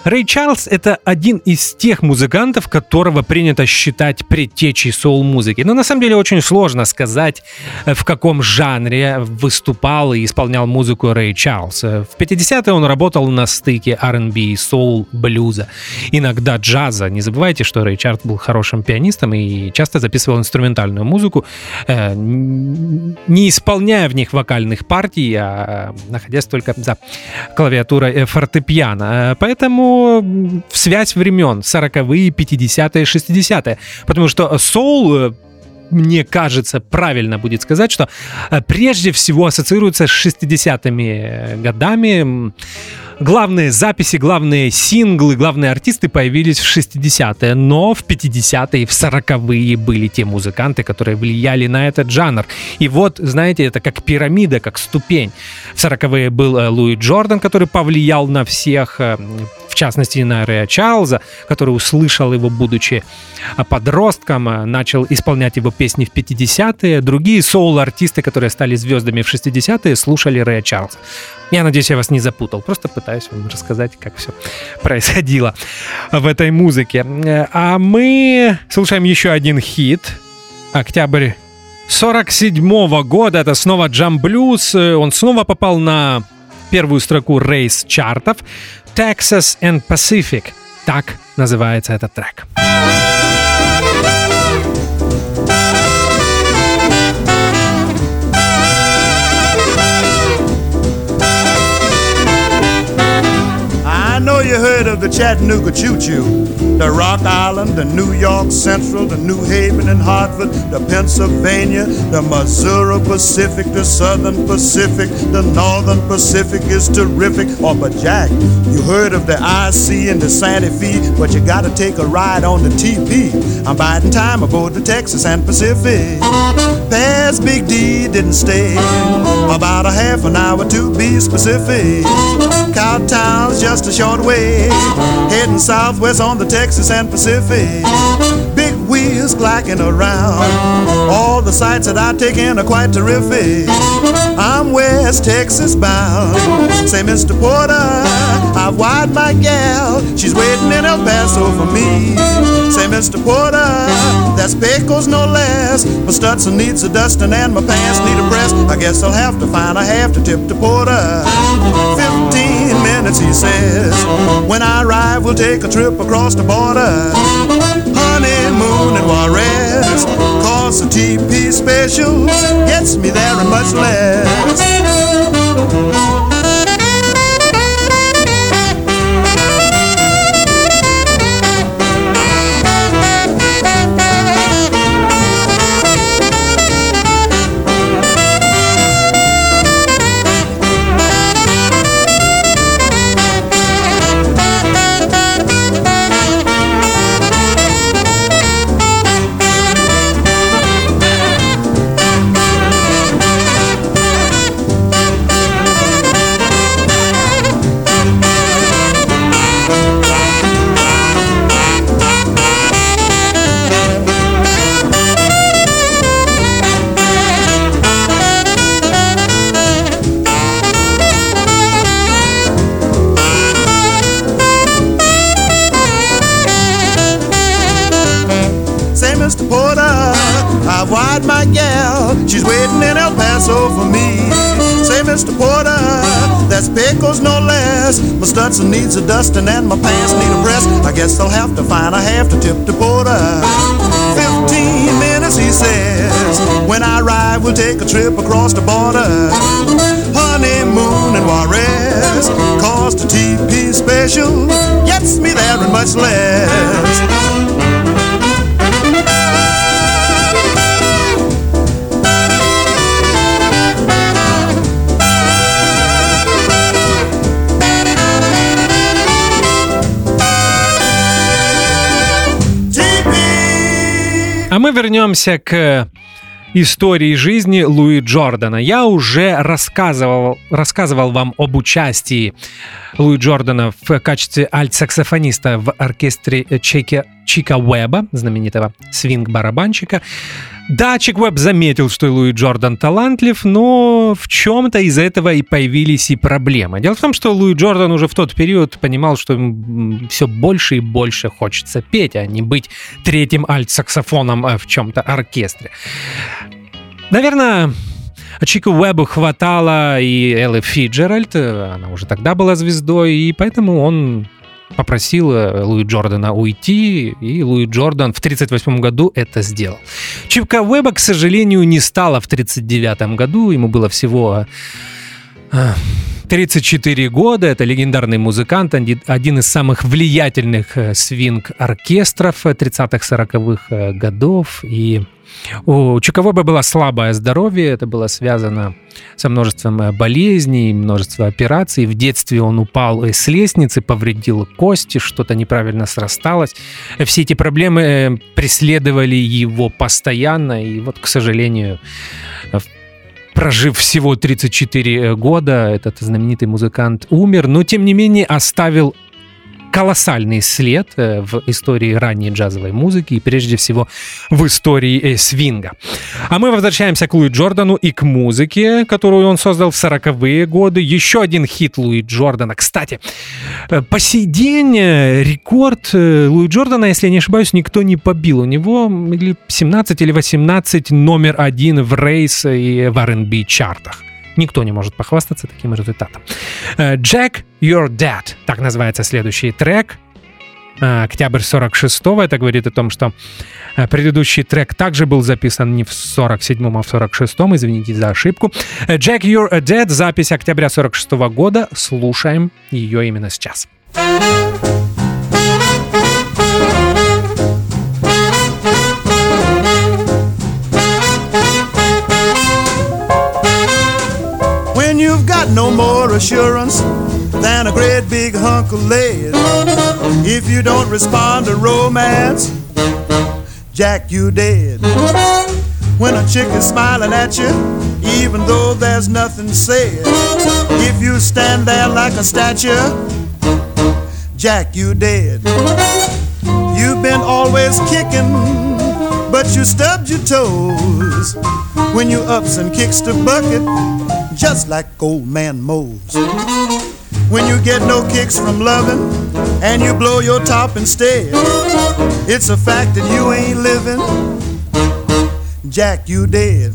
Рэй Чарльз — это один из тех музыкантов, которого принято считать предтечей соул-музыки. Но на самом деле очень сложно сказать, э, в каком жанре выступал и исполнял музыку Рэй Чарльз. В 50-е он работал на стыке R&B, соул, блюза, иногда джаза. Не забывайте, что Рэй Чарльз был хорошим пианистом и часто записывал инструментальную музыку, э, не исполняя в них вокальных партий, а находясь только за клавиатурой фортепиано. Поэтому м, связь времен 40-е, 50-е, 60-е. Потому что соул э, мне кажется, правильно будет сказать, что э, прежде всего ассоциируется с 60-ми годами. М, Главные записи, главные синглы, главные артисты появились в 60-е, но в 50-е и в 40-е были те музыканты, которые влияли на этот жанр. И вот, знаете, это как пирамида, как ступень. В 40-е был э, Луи Джордан, который повлиял на всех, э, в частности на Рэя Чарльза, который услышал его, будучи э, подростком, э, начал исполнять его песни в 50-е. Другие соул-артисты, которые стали звездами в 60-е, слушали Рэя Чарльза. Я надеюсь, я вас не запутал. Просто пытаюсь вам рассказать, как все происходило в этой музыке. А мы слушаем еще один хит. Октябрь 47 года. Это снова Джам Блюз. Он снова попал на первую строку рейс чартов. Texas and Pacific. Так называется этот трек. I know you heard of the Chattanooga Choo Choo, the Rock Island, the New York Central, the New Haven and Hartford, the Pennsylvania, the Missouri Pacific, the Southern Pacific, the Northern Pacific is terrific. Oh, but Jack, you heard of the IC and the Santa Fe, but you gotta take a ride on the TP. I'm biding time aboard the Texas and Pacific. Past Big D didn't stay about a half an hour to be specific. Cowtown's just a short way, heading southwest on the Texas and Pacific. Big wheels clacking around. All the sights that I take in are quite terrific. I'm West Texas bound. Say, Mr. Porter, I've wired my gal. She's waiting in El Paso for me. Say, Mr. Porter, that's pickles no less. My Stutson needs a dusting and my pants need a press. I guess I'll have to find a half to tip to Porter. He says. When I arrive, we'll take a trip across the border. Honeymoon in Juarez. Cause the TP special gets me there and much less. Pecos no less. My Stutson needs a dusting and my pants need a press. I guess I'll have to find a half to tip to Porter. Fifteen minutes, he says. When I arrive, we'll take a trip across the border. Honeymoon in Juarez. Cause the TP special gets me there and much less. А мы вернемся к истории жизни Луи Джордана. Я уже рассказывал, рассказывал вам об участии Луи Джордана в качестве альт-саксофониста в оркестре Чики, Чика Уэба, знаменитого свинг-барабанщика. Да, Чик Уэб заметил, что Луи Джордан талантлив, но в чем-то из этого и появились и проблемы. Дело в том, что Луи Джордан уже в тот период понимал, что ему все больше и больше хочется петь, а не быть третьим альт-саксофоном э, в чем-то оркестре. Наверное, Чику Уэбу хватало и Эллы Фиджеральд, э, она уже тогда была звездой, и поэтому он попросил э, Луи Джордана уйти, и Луи Джордан в 1938 году это сделал. Чипка Уэба, к сожалению, не стало в 1939 году, ему было всего э, 34 года, это легендарный музыкант, один из самых влиятельных э, свинг-оркестров 30-40-х э, годов. И у Чиковоба было слабое здоровье, это было связано со множеством э, болезней, множеством операций. В детстве он упал с лестницы, повредил кости, что-то неправильно срасталось. Все эти проблемы преследовали его постоянно, и вот, к сожалению, прожив всего 34 э, года, этот знаменитый музыкант умер, но тем не менее оставил колоссальный след э, в истории ранней джазовой музыки и прежде всего в истории э, свинга. А мы возвращаемся к Луи Джордану и к музыке, которую он создал в 40-е годы. Еще один хит Луи Джордана. Кстати, э, по сей день рекорд Луи Джордана, если я не ошибаюсь, никто не побил. У него 17 или 18 номер один в рейс и в R&B чартах. Никто не может похвастаться таким результатом. Jack, You're Dead. Так называется следующий трек. Октябрь 46-го. Это говорит о том, что предыдущий трек также был записан не в 47-м, а в 46-м. Извините за ошибку. Jack, You're Dead. Запись октября 46 -го года. Слушаем ее именно сейчас. Got no more assurance than a great big hunk of lead. If you don't respond to romance, Jack, you dead. When a chick is smiling at you, even though there's nothing said, if you stand there like a statue, Jack, you dead. You've been always kicking, but you stubbed your toes when you ups and kicks the bucket just like old man Mose. When you get no kicks from loving and you blow your top instead, it's a fact that you ain't living. Jack, you dead.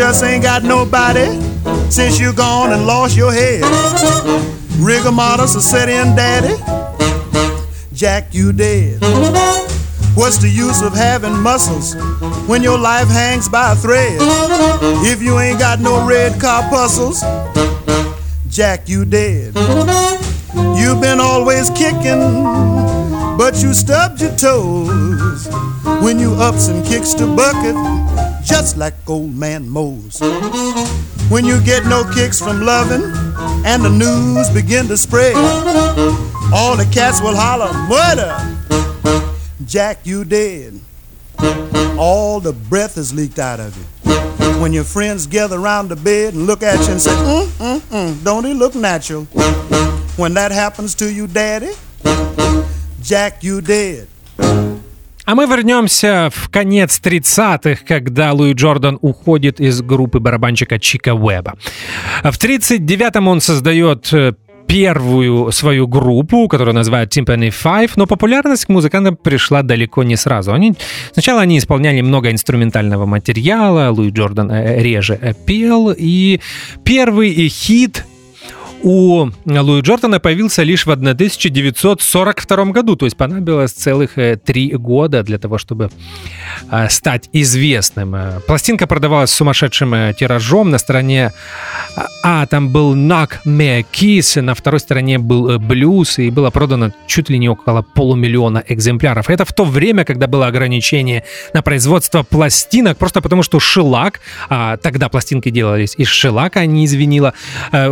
Just ain't got nobody since you gone and lost your head. Rigor mortis a set in, daddy. Jack, you dead. What's the use of having muscles when your life hangs by a thread? If you ain't got no red corpuscles, Jack, you dead. You've been always kicking, but you stubbed your toes when you ups and kicks the bucket just like old man Mose. When you get no kicks from loving and the news begin to spread, all the cats will holler, murder! Jack, you dead. All the breath is leaked out of you. When your friends gather around the bed and look at you and say, mm, mm, mm, don't he look natural? When that happens to you, daddy, Jack, you dead. А мы вернемся в конец 30-х, когда Луи Джордан уходит из группы барабанщика Чика Уэба. В 39-м он создает э, первую свою группу, которую называют Timpani Five, но популярность к музыкантам пришла далеко не сразу. Они, сначала они исполняли много инструментального материала, Луи Джордан э, реже э, пел, и первый хит у Луи Джордана появился лишь в 1942 году, то есть понадобилось целых э, три года для того, чтобы э, стать известным. Э, пластинка продавалась сумасшедшим тиражом. На стороне А там был Knock Me Kiss, на второй стороне был блюз, и было продано чуть ли не около полумиллиона экземпляров. Это в то время, когда было ограничение на производство пластинок, просто потому что шелак, а тогда пластинки делались из шелака, а не из винила,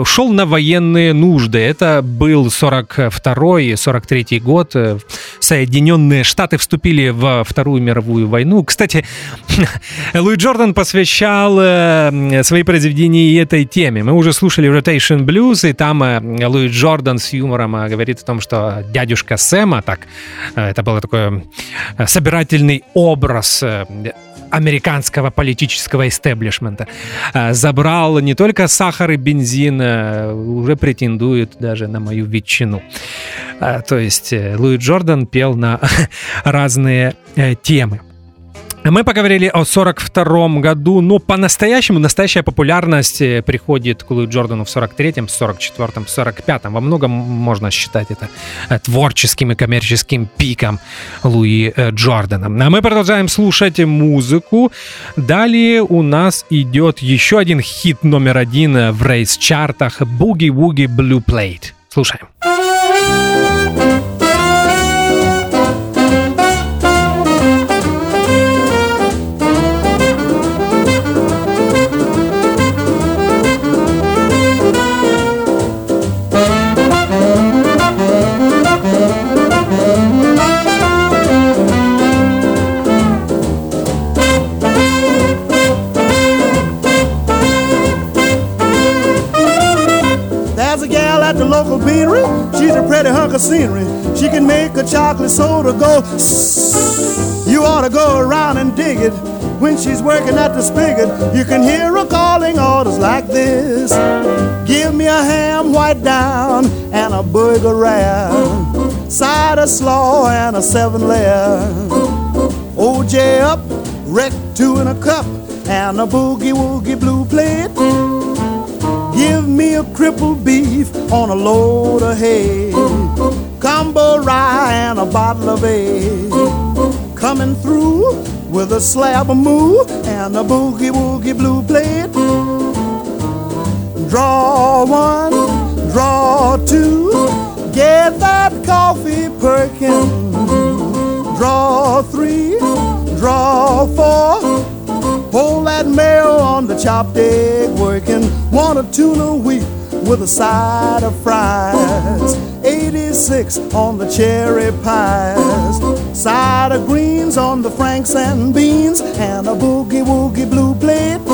шел на военные военные нужды. Это был 42-43 год. Соединенные Штаты вступили во Вторую мировую войну. Кстати, Луи Джордан посвящал э, свои произведения этой теме. Мы уже слушали Rotation Blues, и там э, Луи Джордан с юмором э, говорит о том, что дядюшка Сэма, так, это был такой собирательный образ американского политического истеблишмента. Забрал не только сахар и бензин, уже претендует даже на мою ветчину. То есть Луи Джордан пел на разные темы. Мы поговорили о 42 году, но по-настоящему настоящая популярность э, приходит к Луи Джордану в 43-м, 44-м, 45-м. Во многом можно считать это э, творческим и коммерческим пиком Луи э, Джордана. А мы продолжаем слушать музыку. Далее у нас идет еще один хит номер один в рейс-чартах «Boogie Woogie Blue Plate». Слушаем. Слушаем. Of scenery. She can make a chocolate soda go. You ought to go around and dig it. When she's working at the spigot, you can hear her calling orders like this Give me a ham white down and a burger round, cider slaw and a seven layer. OJ up, wreck two in a cup, and a boogie woogie blue plate. Give me a crippled beef on a load of hay. Combo rye and a bottle of ale. Coming through with a slab of moo and a boogie woogie blue plate. Draw one, draw two, get that coffee perking. Draw three, draw four. Hold that mail on the chopped egg working. Want a tuna wheat with a side of fries. 86 on the cherry pies. Side of greens on the franks and beans. And a boogie woogie blue plate.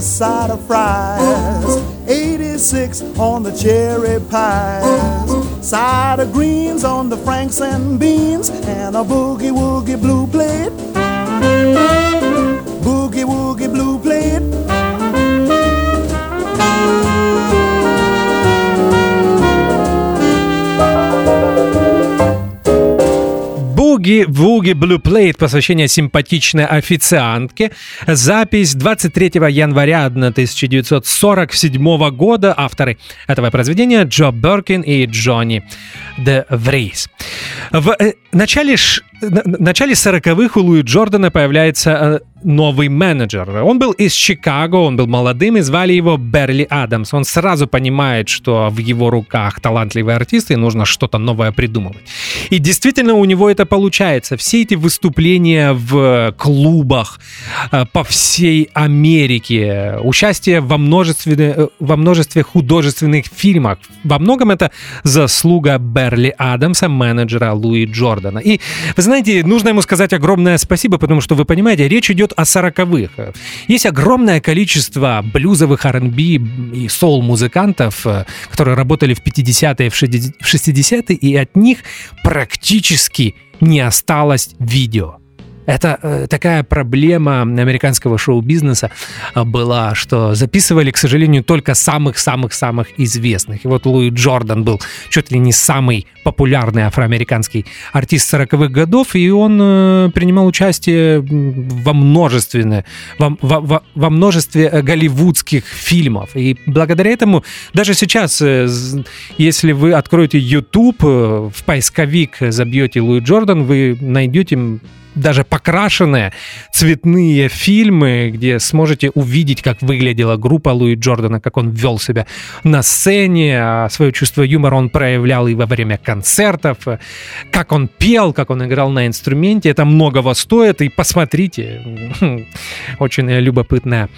A side of fries. 86 on the cherry pies. Side of greens on the franks and beans. And a boogie woogie blue plate. Буги Вуги Blue Plate, посвящение симпатичной официантке. Запись 23 января 1947 года. Авторы этого произведения Джо Беркин и Джонни Де Врейс. В э, начале, ш... начале 40-х у Луи Джордана появляется э, новый менеджер. Он был из Чикаго, он был молодым, и звали его Берли Адамс. Он сразу понимает, что в его руках талантливый артист, и нужно что-то новое придумывать. И действительно у него это получается. Все эти выступления в клубах э, по всей Америке, участие во множестве, э, во множестве художественных фильмов, во многом это заслуга Берли Адамса, менеджера Луи Джордана. И, вы знаете, нужно ему сказать огромное спасибо, потому что, вы понимаете, речь идет о сороковых. Есть огромное количество блюзовых R&B и соул-музыкантов, э, которые работали в 50-е, в 60-е, и от них практически не осталось видео. Это э, такая проблема американского шоу-бизнеса э, была, что записывали, к сожалению, только самых-самых-самых известных. И вот Луи Джордан был чуть ли не самый популярный афроамериканский артист 40-х годов, и он э, принимал участие во множестве, во, во, во множестве голливудских фильмов. И благодаря этому даже сейчас, если вы откроете YouTube, в поисковик забьете Луи Джордан, вы найдете даже покрашенные цветные фильмы, где сможете увидеть, как выглядела группа Луи Джордана, как он вел себя на сцене, а свое чувство юмора он проявлял и во время концертов, как он пел, как он играл на инструменте. Это многого стоит, и посмотрите. Очень любопытное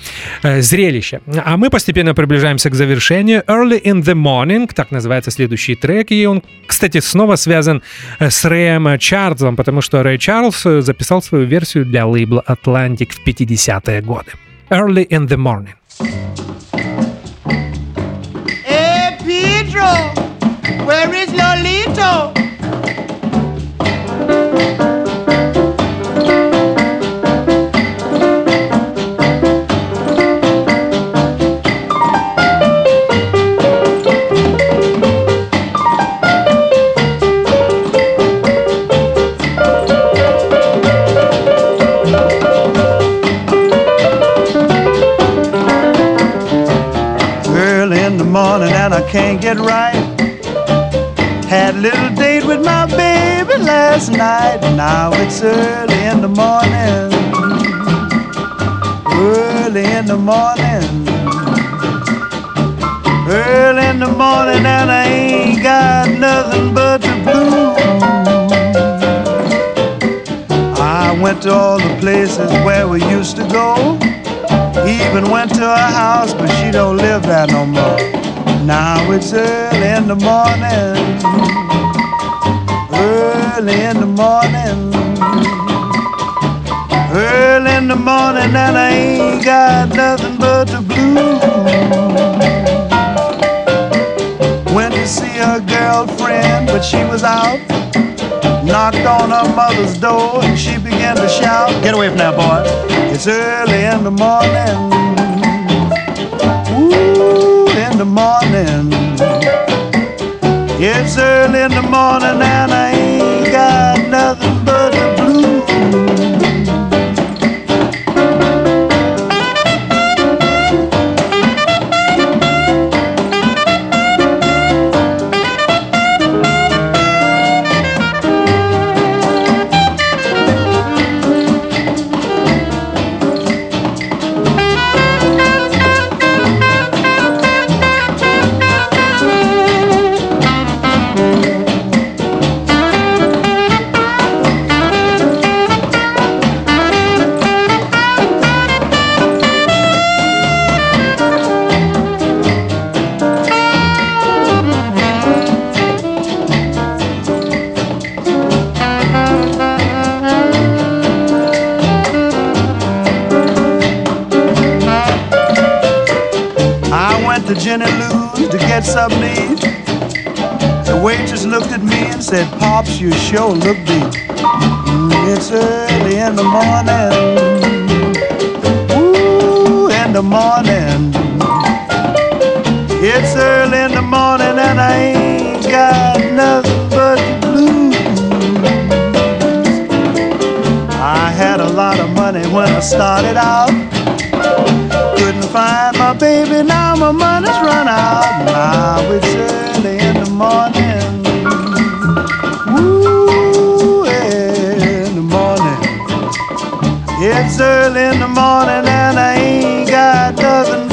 э, зрелище. А мы постепенно приближаемся к завершению. Early in the Morning, так называется следующий трек, и он, кстати, снова связан э, с Рэем Чарльзом, потому что Рэй Чарльз э, записал свою версию для лейбла Atlantic в 50-е годы. Early in the Morning. Hey, Pedro, where is can't get right. Had a little date with my baby last night. Now it's early in the morning. Early in the morning. Early in the morning, and I ain't got nothing but the blues. I went to all the places where we used to go. Even went to her house, but she don't live there no more. Now it's early in the morning, early in the morning, early in the morning, and I ain't got nothing but the blues. Went to see her girlfriend, but she was out. Knocked on her mother's door and she began to shout, Get away from that boy. It's early in the morning Ooh, in the morning. It's early in the morning and I ain't got nothing but the blues. Said, Pops, you sure look deep. Mm, it's early in the morning. Ooh, in the morning. It's early in the morning and I ain't got nothing but the blues. I had a lot of money when I started out. Baby, now my money's run out. Now it's early in the morning. Ooh, in the morning. It's early in the morning and I ain't got nothing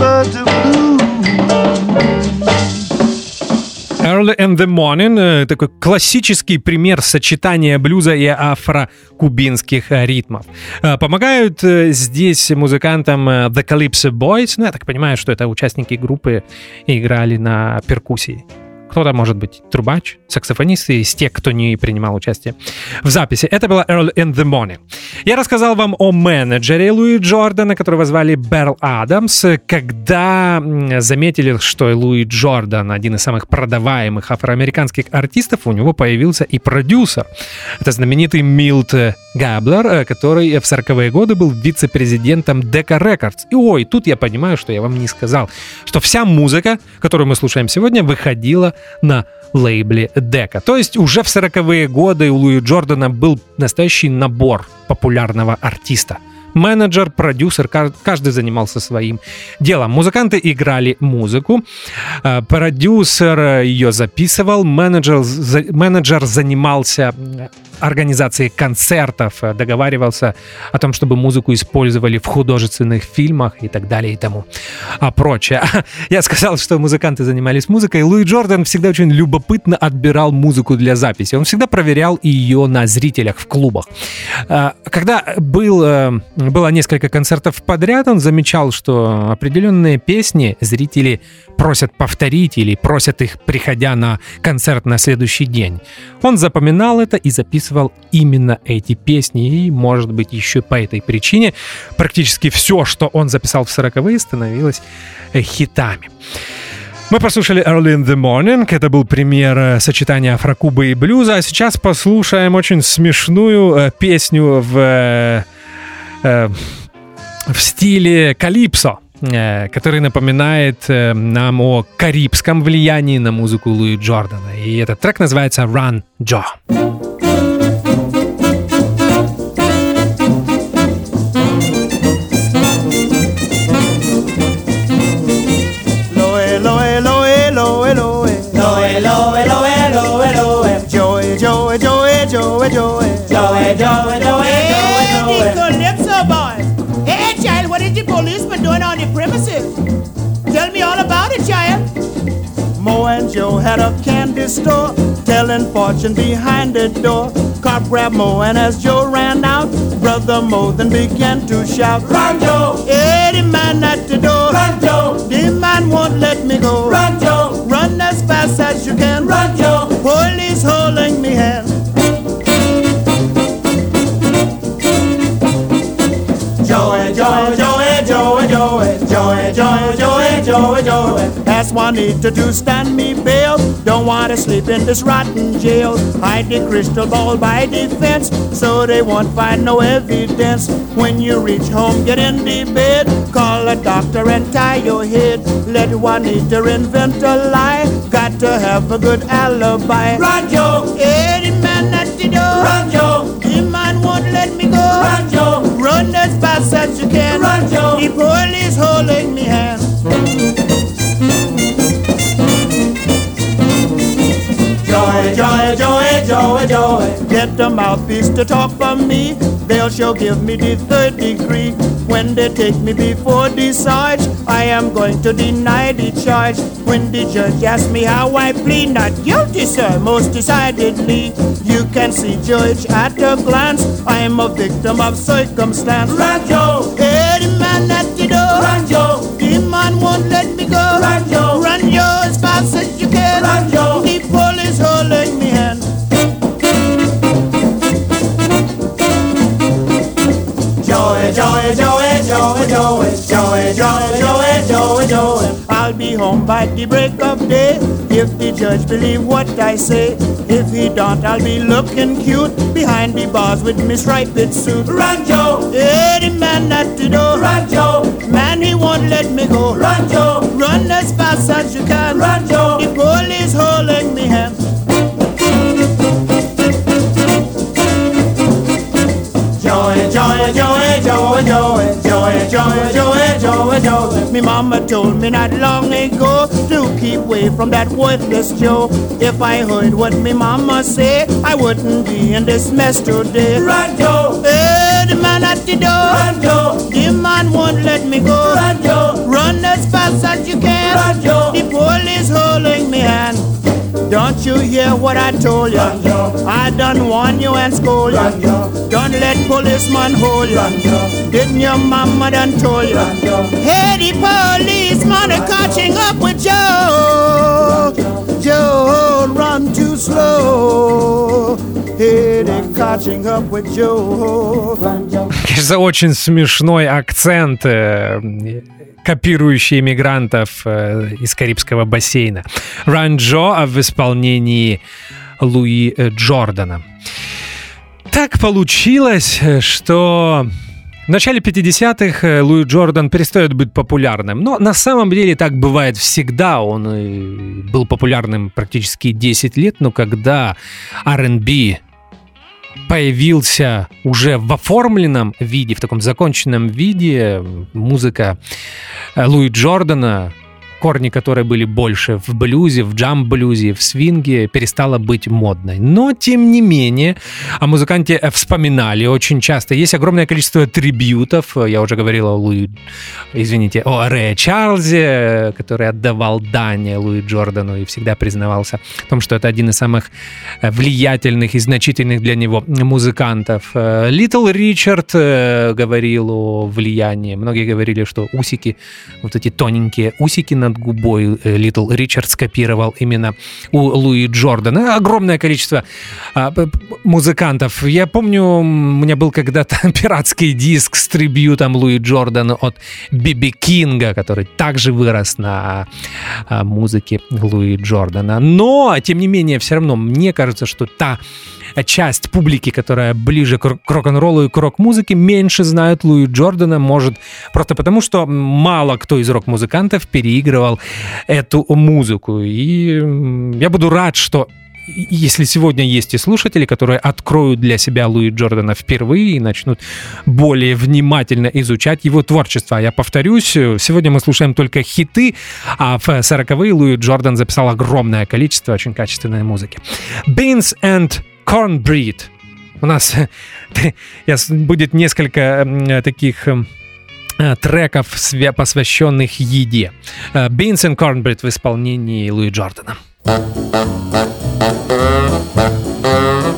In the Morning э, такой классический пример сочетания блюза и афро-кубинских ритмов. Э, помогают э, здесь музыкантам The Calypso Boys, ну я так понимаю, что это участники группы играли на перкуссии. Кто-то, может быть, трубач, саксофонист из тех, кто не принимал участие в записи. Это было Early in the Morning. Я рассказал вам о менеджере Луи Джордана, которого звали Берл Адамс. Когда заметили, что Луи Джордан один из самых продаваемых афроамериканских артистов, у него появился и продюсер. Это знаменитый Милт Габлер, э, который в 40-е годы был вице-президентом Decca Records. И ой, тут я понимаю, что я вам не сказал, что вся музыка, которую мы слушаем сегодня, выходила на лейбле Дека. То есть уже в 40-е годы у Луи Джордана был настоящий набор популярного артиста – менеджер, продюсер, каждый занимался своим делом. Музыканты играли музыку, э, продюсер ее записывал, менеджер, менеджер занимался организацией концертов, э, договаривался о том, чтобы музыку использовали в художественных фильмах и так далее и тому а прочее. Я сказал, что музыканты занимались музыкой. Луи Джордан всегда очень любопытно отбирал музыку для записи. Он всегда проверял ее на зрителях в клубах. Э, когда был было несколько концертов подряд, он замечал, что определенные песни зрители просят повторить или просят их, приходя на концерт на следующий день. Он запоминал это и записывал именно эти песни, и, может быть, еще по этой причине практически все, что он записал в 40-е, становилось э, хитами. Мы послушали Early in the Morning, это был пример э, сочетания афрокуба и блюза, а сейчас послушаем очень смешную э, песню в в стиле калипсо, который напоминает нам о карибском влиянии на музыку Луи Джордана. И этот трек называется Run Joe. And Joe had a candy store, telling fortune behind the door. Cop grabbed Mo, and as Joe ran out, brother Mo then began to shout, Run, Joe! The man at the door, Run, Joe! The man won't let me go. Run, Joe! Run as fast as you can. Run, Joe! Police holding me hand. Joey, eh, Joey, eh, Joey. Eh, Joey, Joey, Joey, Joey, Joey, Joey. Ask Juanita to do stand me bail. Don't want to sleep in this rotten jail. Hide the crystal ball by the fence so they won't find no evidence. When you reach home, get in the bed. Call a doctor and tie your head. Let Juanita invent a lie. Got to have a good alibi. Run, Joe! Any man at the door. Run, Joe! The man won't let me go. Run, Joe! Run as fast as you can. Run, Joe! The police holding me hand. Joy, joy, joy, joy. Get the mouthpiece to talk for me. They'll sure give me the third degree. When they take me before the sarge, I am going to deny the charge. When the judge asks me how I plead, not guilty, sir, most decidedly. You can see, judge, at a glance, I am a victim of circumstance. Run, Joe! Hey, the man at the door. Run, Joe! The man won't let me go. Run, Joe, as fast as you can. Run, be home by the break of day if the judge believe what I say. If he don't, I'll be looking cute behind the bars with me striped suit. Run, Joe! Hey, the man at the door. Run, Joe! Man, he won't let me go. Run, Joe! Run as fast as you can. Run, Joe! The police holding me hand. Joy, joy, joy, joy, joy, joy, joy, joy, joy. Me mama told me not long ago to keep away from that worthless Joe. If I heard what me mama say, I wouldn't be in this mess today. Run, Joe! Hey, the man at the door. Run, Joe! The man won't let me go. Run, Joe! Run as fast as you can. Run, Joe! The police holding me hand. Don't you hear what I told you? Run, Joe! I done warn you and scold you. Run, Joe! Don't let policeman hold you. Run, Joe! Didn't your mama done told you? Run, Joe! Hey, the policeman are catching up with Joe. Joe, run too slow. Hey, they're catching up with Joe. Кажется, очень смешной акцент, э, копирующий иммигрантов э, из Карибского бассейна. Ранжо в исполнении Луи э, Джордана. Так получилось, что в начале 50-х э, Луи Джордан перестает быть популярным. Но на самом деле так бывает всегда. Он э, был популярным практически 10 лет, но когда R&B появился уже в оформленном виде, в таком законченном виде, музыка э, Луи Джордана корни которой были больше в блюзе, в джам-блюзе, в свинге, перестала быть модной. Но, тем не менее, о музыканте вспоминали очень часто. Есть огромное количество трибютов. Я уже говорил о Луи, извините, о Рэе Чарльзе, который отдавал дань Луи Джордану и всегда признавался в том, что это один из самых влиятельных и значительных для него музыкантов. Литл Ричард э, говорил о влиянии. Многие говорили, что усики, вот эти тоненькие усики на над губой Литл Ричард скопировал именно у Луи Джордана. Огромное количество а, музыкантов. Я помню, у меня был когда-то пиратский диск с трибьютом Луи Джордана от Биби Кинга, который также вырос на а, музыке Луи Джордана. Но, тем не менее, все равно мне кажется, что та часть публики, которая ближе к рок-н-роллу и к рок-музыке, меньше знают Луи Джордана, может, просто потому, что мало кто из рок-музыкантов переигрывал эту музыку. И я буду рад, что если сегодня есть и слушатели, которые откроют для себя Луи Джордана впервые и начнут более внимательно изучать его творчество. Я повторюсь, сегодня мы слушаем только хиты, а в 40-е Луи Джордан записал огромное количество очень качественной музыки. Beans and Cornbread. У нас будет несколько таких треков, посвященных еде. Beans and Cornbread в исполнении Луи Джордана.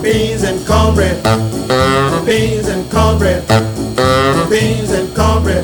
Beans and cornbread, beans and cornbread, beans and cornbread.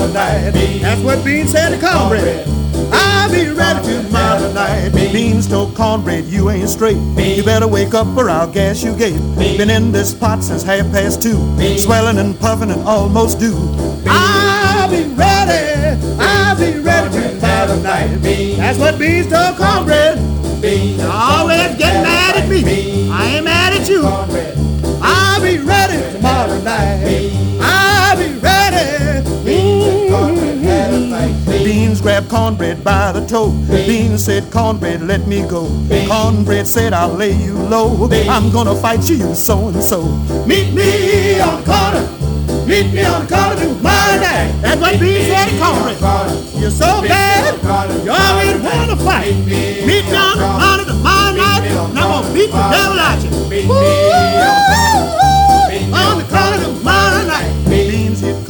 Tomorrow night. That's what Beans said to cornbread. I'll be ready tomorrow night. Beans told cornbread, you ain't straight. You better wake up or I'll gas you gate. Been in this pot since half past two. Swelling and puffing and almost due. I'll be ready. I'll be ready tomorrow night. That's what Beans told cornbread. Always get mad at me. I ain't mad at you. I'll be ready tomorrow night. Beans grabbed cornbread by the toe. Beans said, Cornbread, let me go. Cornbread said, I'll lay you low. I'm gonna fight you, you so and so. Meet me on the corner. Meet me on the corner tomorrow night. That's what Beans said to Cornbread. You're so bad, you always wanna fight. Meet me on the corner tomorrow night, and I'm gonna beat the devil out you. On the corner tomorrow night. Beans hit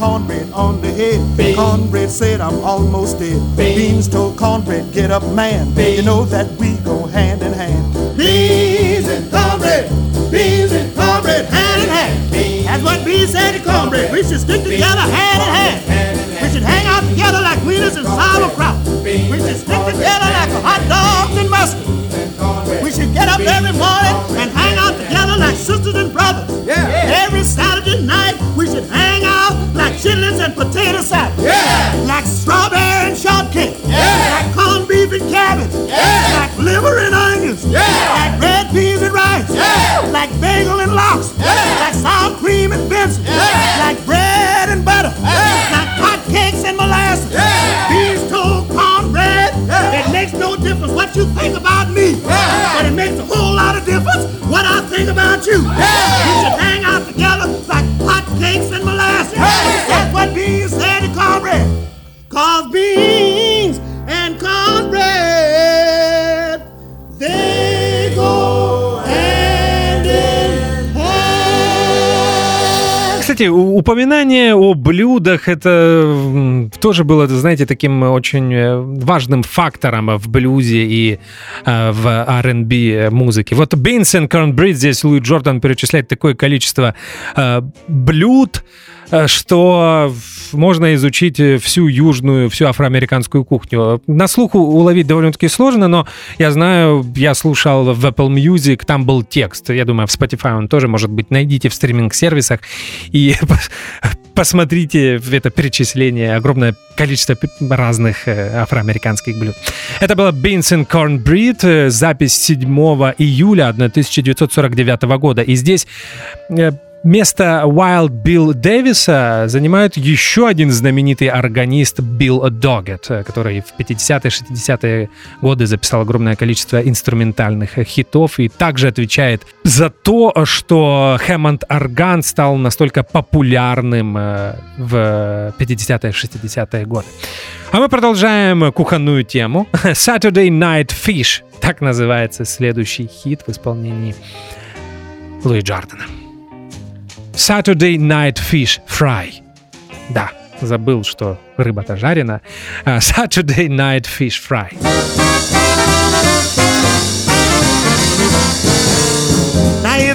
cornbread on the head. Beans. Cornbread said, I'm almost dead. Beans. Beans told cornbread, get up, man. Beans. You know that we go hand in hand. Beans and cornbread. Beans and cornbread, hand in hand. Beans. That's what Beans said to cornbread. We should stick together hand in hand. hand, in hand. We should hang out together like wieners and sauerkraut. We should stick together like hot dogs and mustard. We should get up every morning and hang out together like sisters and brothers. Yeah. Every Saturday night we should hang out like chitlins and potato salad. Yeah. Like strawberry and shortcake. Yeah. Like corned beef and cabbage. Yeah. Like liver and onions. Yeah. Like red peas and rice. Yeah. Like bagel and lox. Yeah. Like sour cream and Benson. Yeah. Like bread and butter. Yeah. Like hot think about me. Yeah. But it makes a whole lot of difference what I think about you. Yeah. We should hang out together like hot cakes and molasses. Hey. That's what beans said to Conrad. Cause beans знаете, упоминание о блюдах это тоже было, знаете, таким очень э, важным фактором в блюзе и э, в R&B музыке. Вот Beans and Cornbread здесь Луи Джордан перечисляет такое количество э, блюд, Э, что можно изучить всю южную, всю афроамериканскую кухню. На слуху уловить довольно-таки сложно, но я знаю, я слушал в Apple Music, там был текст. Я думаю, в Spotify он тоже может быть. Найдите в стриминг-сервисах и посмотрите это перечисление, огромное количество разных э, афроамериканских блюд. Это была Beans and Cornbread, э, запись 7 июля 1949 года. И здесь Место Wild Bill Дэвиса занимает еще один знаменитый органист Билл Догет, который в 50-е, 60-е годы записал огромное количество инструментальных хитов и также отвечает за то, что Хэммонд орган стал настолько популярным э, в 50-е, 60-е годы. А мы продолжаем кухонную тему. Saturday Night Fish. Так называется следующий хит в исполнении Луи Джордана. Saturday Night Fish Fry. Да, забыл, что рыба-то жарена. Uh, Saturday Night Fish Fry.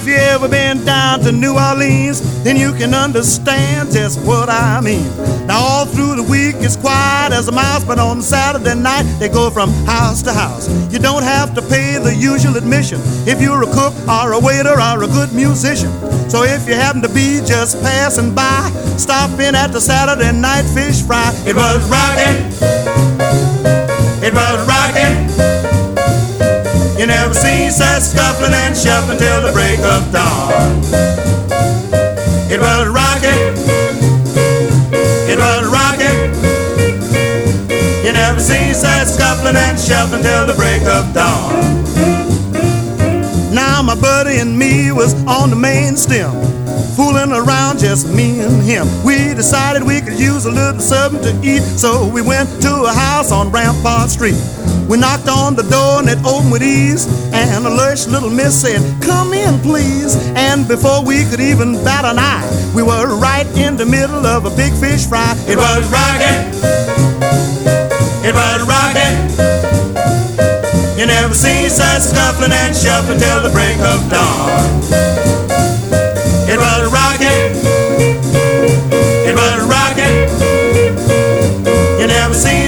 If you ever been down to New Orleans, then you can understand just what I mean. Now, all through the week it's quiet as a mouse, but on Saturday night they go from house to house. You don't have to pay the usual admission if you're a cook or a waiter or a good musician. So if you happen to be just passing by, stop in at the Saturday night fish fry. It was rocking. It was rocking. You never seen such scuffling and shuffling till the break of dawn. It was rocking. It was rocking. You never seen such scuffling and shuffling till the break of dawn. Now my buddy and me was on the main stem fooling around, just me and him. We decided we could use a little something to eat, so we went to a house on Rampart Street. We knocked on the door and it opened with ease, and a lush little miss said, Come in, please. And before we could even bat an eye, we were right in the middle of a big fish fry. It was rocking. It was rocking. You never seen such scuffling and shuffling till the break of dawn.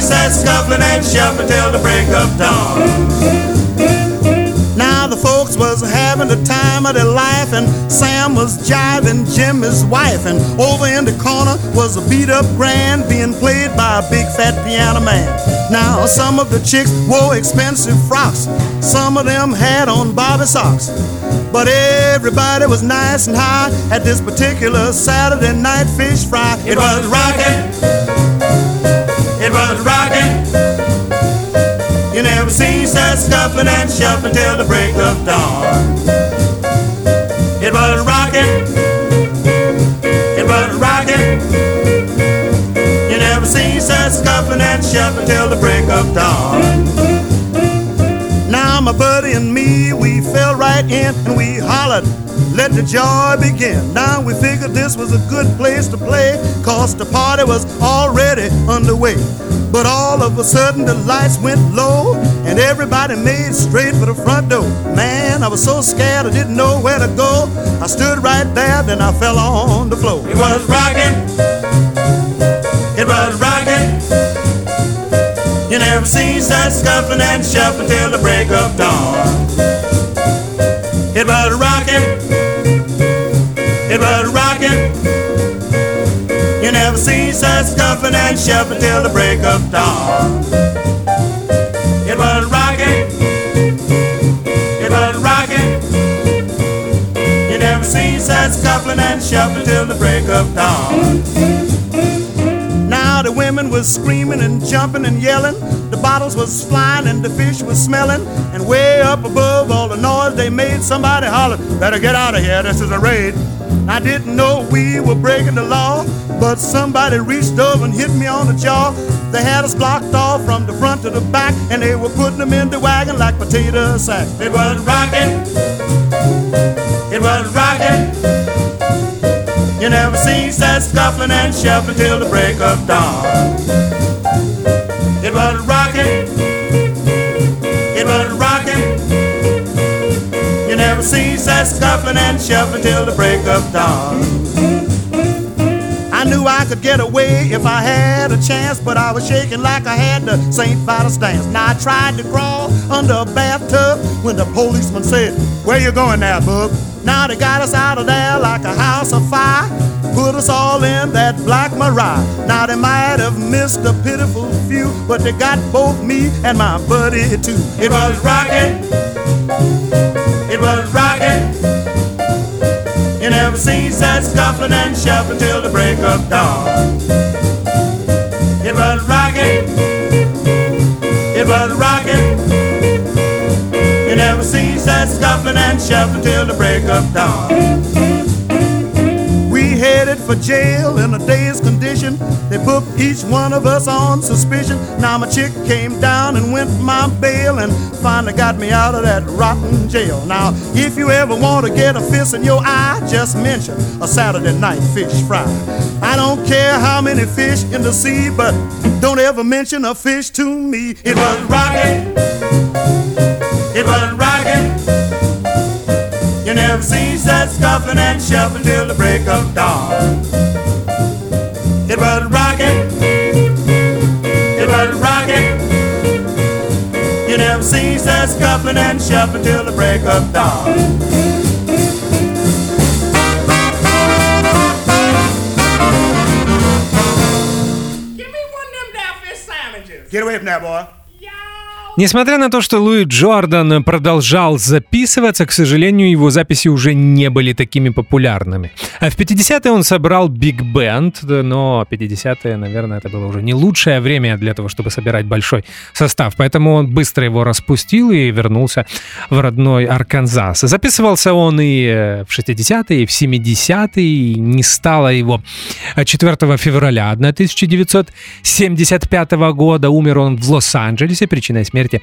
Such scuffling and shuffling till the break of dawn Now the folks was having the time of their life, and Sam was jiving Jimmy's wife, and over in the corner was a beat up grand being played by a big fat piano man. Now, some of the chicks wore expensive frocks, some of them had on bobby socks. But everybody was nice and high at this particular Saturday night fish fry. It was rocking. It was rocking. You never seen such scuffling and shuffling till the break of dawn. It was rocking. It was rocking. You never seen such scuffling and shuffling till the break of dawn. Now my buddy and me, we fell right in and we hollered, let the joy begin. Now we figured this was a good place to play, cause the party was already underway. But all of a sudden the lights went low and everybody made straight for the front door. Man, I was so scared I didn't know where to go. I stood right there, then I fell on the floor. It was rocking. It was rocking. You never seen such scuffling and shuffling till the break of dawn. It was rocking. It was rocking. You never seen such scuffling and shuffling till the break of dawn. It was rocking. It was rocking. You never seen such scuffling and shuffling till the break of dawn. Now the women was screaming and jumping and yelling. The bottles was flying and the fish was smelling. And way up above all the noise they made, somebody hollered, Better get out of here, this is a raid. I didn't know we were breaking the law, but somebody reached over and hit me on the jaw. They had us blocked off from the front to the back, and they were putting them in the wagon like potato sacks. It was rocking. It was rocking. You never cease such scuffling and shuffling till the break of dawn. It was rocking, never cease that scuffling and shuffling till the break of dawn. I knew I could get away if I had a chance, but I was shaking like I had the St. Vitus dance. Now I tried to crawl under a bathtub when the policeman said, Where you going now, bub? Now they got us out of there like a house of fire. Put us all in that black Mariah. Now they might have missed a pitiful few, but they got both me and my buddy too. It was rocking. It was rocking. You never cease that scuffling and shuffling till the break of dawn. It was rocking. It was rocking. You never cease that scuffling and shuffling till the break of dawn headed for jail in a day's condition. They put each one of us on suspicion. Now my chick came down and went my bail and finally got me out of that rotten jail. Now, if you ever want to get a fist in your eye, just mention a Saturday night fish fry. I don't care how many fish in the sea, but don't ever mention a fish to me. It was rocking. It was rocking. You never cease that scuffling and shuffling till the break of dawn. You never cease and shuffling till the break of dawn. Give me one of them downfish sandwiches. Get away from that, boy. Несмотря на то, что Луи Джордан продолжал записываться, к сожалению, его записи уже не были такими популярными. А в 50-е он собрал биг бенд, но 50-е, наверное, это было уже не лучшее время для того, чтобы собирать большой состав, поэтому он быстро его распустил и вернулся в родной Арканзас. Записывался он и э, в 60-е, и в 70-е, и не стало его 4 февраля 1975 года. Умер он в Лос-Анджелесе, причиной смерти смерти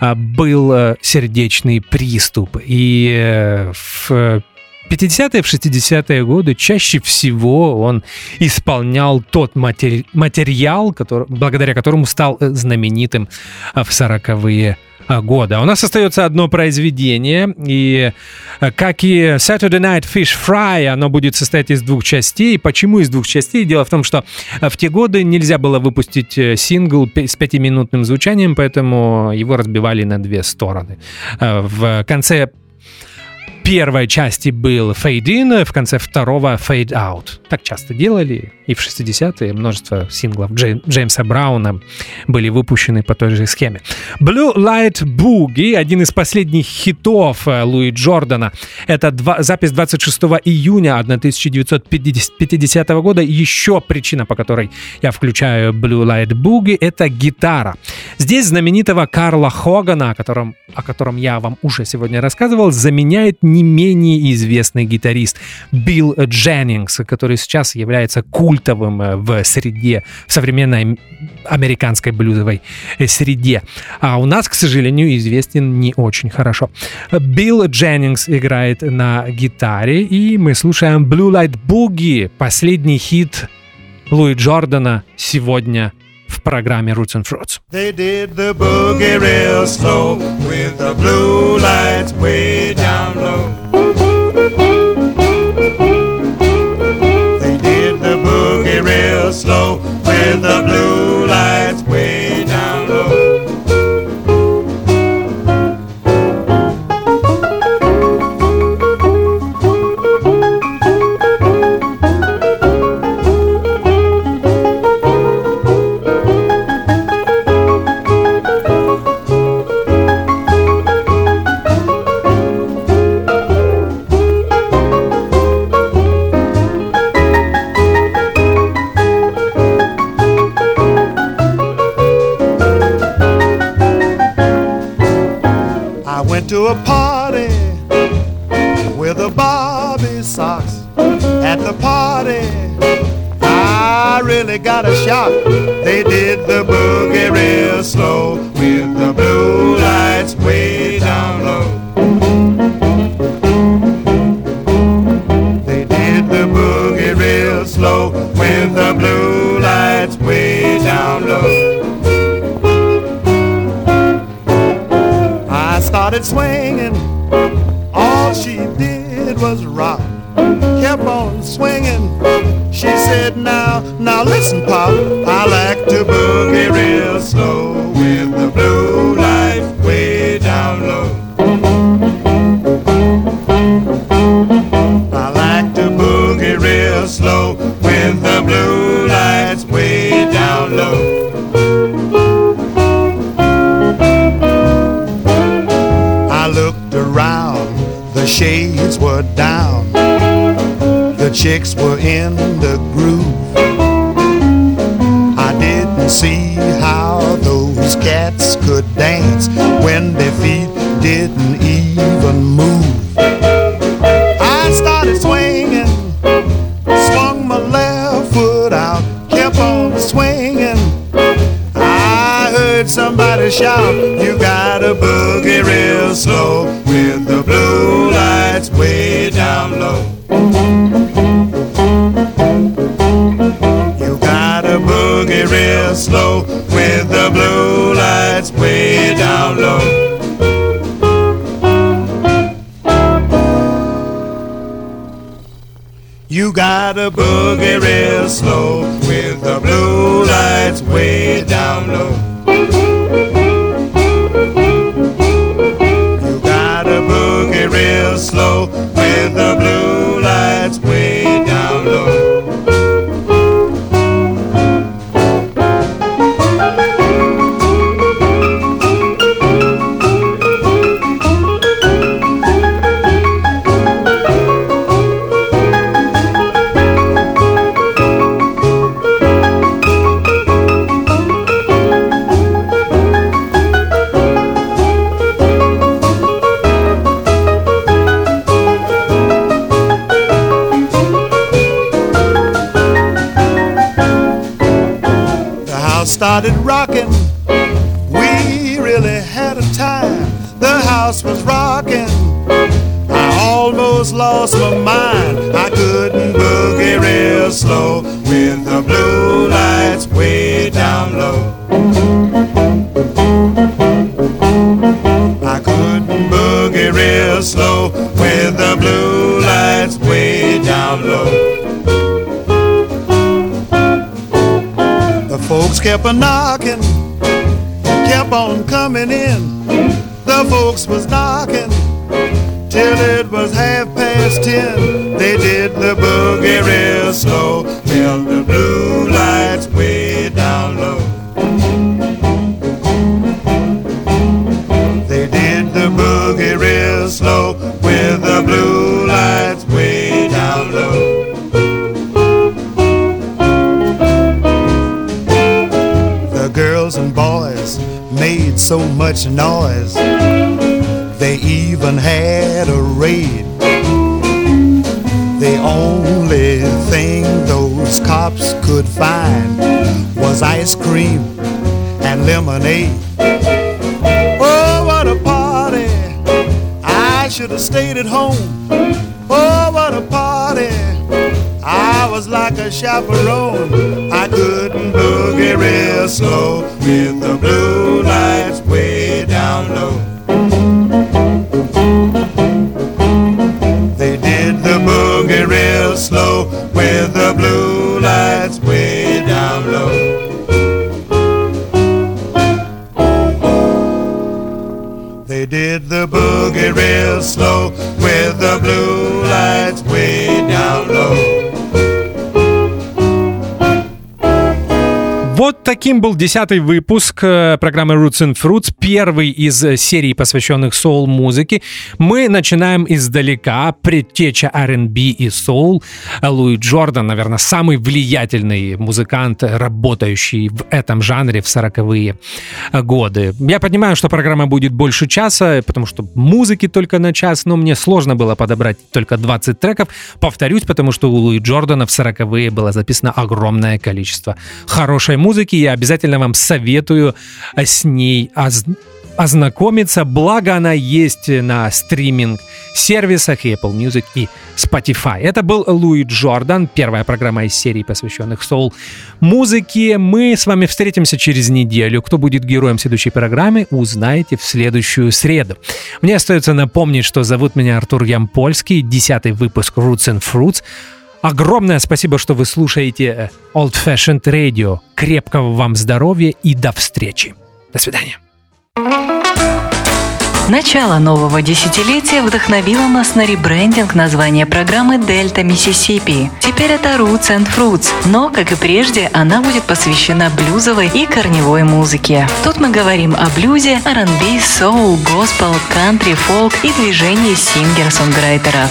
а, был э, сердечный приступ. И э, в 50-е, в 60-е годы чаще всего он исполнял тот матери- материал, который, благодаря которому стал э, знаменитым в 40-е года. У нас остается одно произведение, и э, как и Saturday Night Fish Fry, оно будет состоять из двух частей. Почему из двух частей? Дело в том, что э, в те годы нельзя было выпустить э, сингл с пятиминутным звучанием, поэтому его разбивали на две стороны. В конце первой части был Fade In, в конце второго Fade Out. Так часто делали, и в 60-е множество синглов Джей, Джеймса Брауна были выпущены по той же схеме. Blue Light Boogie, один из последних хитов э, Луи Джордана, это два, запись 26 июня 1950 года. Еще причина, по которой я включаю Blue Light Boogie, это гитара. Здесь знаменитого Карла Хогана, о котором, о котором я вам уже сегодня рассказывал, заменяет не менее известный гитарист Билл Дженнингс, который сейчас является культовым э, в среде, в современной американской блюзовой э, среде. А у нас, к сожалению, известен не очень хорошо. Билл Дженнингс играет на гитаре, и мы слушаем Blue Light Boogie, последний хит Луи Джордана сегодня в программе Roots and Fruits. They did the boogie real slow with the blue lights way down low. Slow to a party kept a knocking, kept on coming in. The folks was knocking till it was half past ten. They did the boogie real slow so much noise. They even had a raid. The only thing those cops could find was ice cream and lemonade. Oh, what a party! I should have stayed at home. Oh, what a party! I was like a chaperone. I couldn't boogie real slow with the blue таким был десятый выпуск э, программы Roots and Fruits, первый из э, серий, посвященных соул-музыке. Мы начинаем издалека, предтеча R&B и соул. Луи Джордан, наверное, самый влиятельный музыкант, работающий в этом жанре в 40-е годы. Я понимаю, что программа будет больше часа, потому что музыки только на час, но мне сложно было подобрать только 20 треков. Повторюсь, потому что у Луи Джордана в 40-е было записано огромное количество хорошей музыки. Я обязательно вам советую с ней оз- ознакомиться, благо она есть на стриминг-сервисах Apple Music и Spotify. Это был Луи Джордан, первая программа из серии, посвященных соул-музыке. Мы с вами встретимся через неделю. Кто будет героем следующей программы, узнаете в следующую среду. Мне остается напомнить, что зовут меня Артур Ямпольский, десятый выпуск Roots and Fruits. Огромное спасибо, что вы слушаете Old Fashioned Radio. Крепкого вам здоровья и до встречи. До свидания. Начало нового десятилетия вдохновило нас на ребрендинг названия программы «Дельта Миссисипи». Теперь это Roots and Fruits, но, как и прежде, она будет посвящена блюзовой и корневой музыке. Тут мы говорим о блюзе, R&B, соул, госпел, кантри, фолк и движении сингер-сонграйтеров.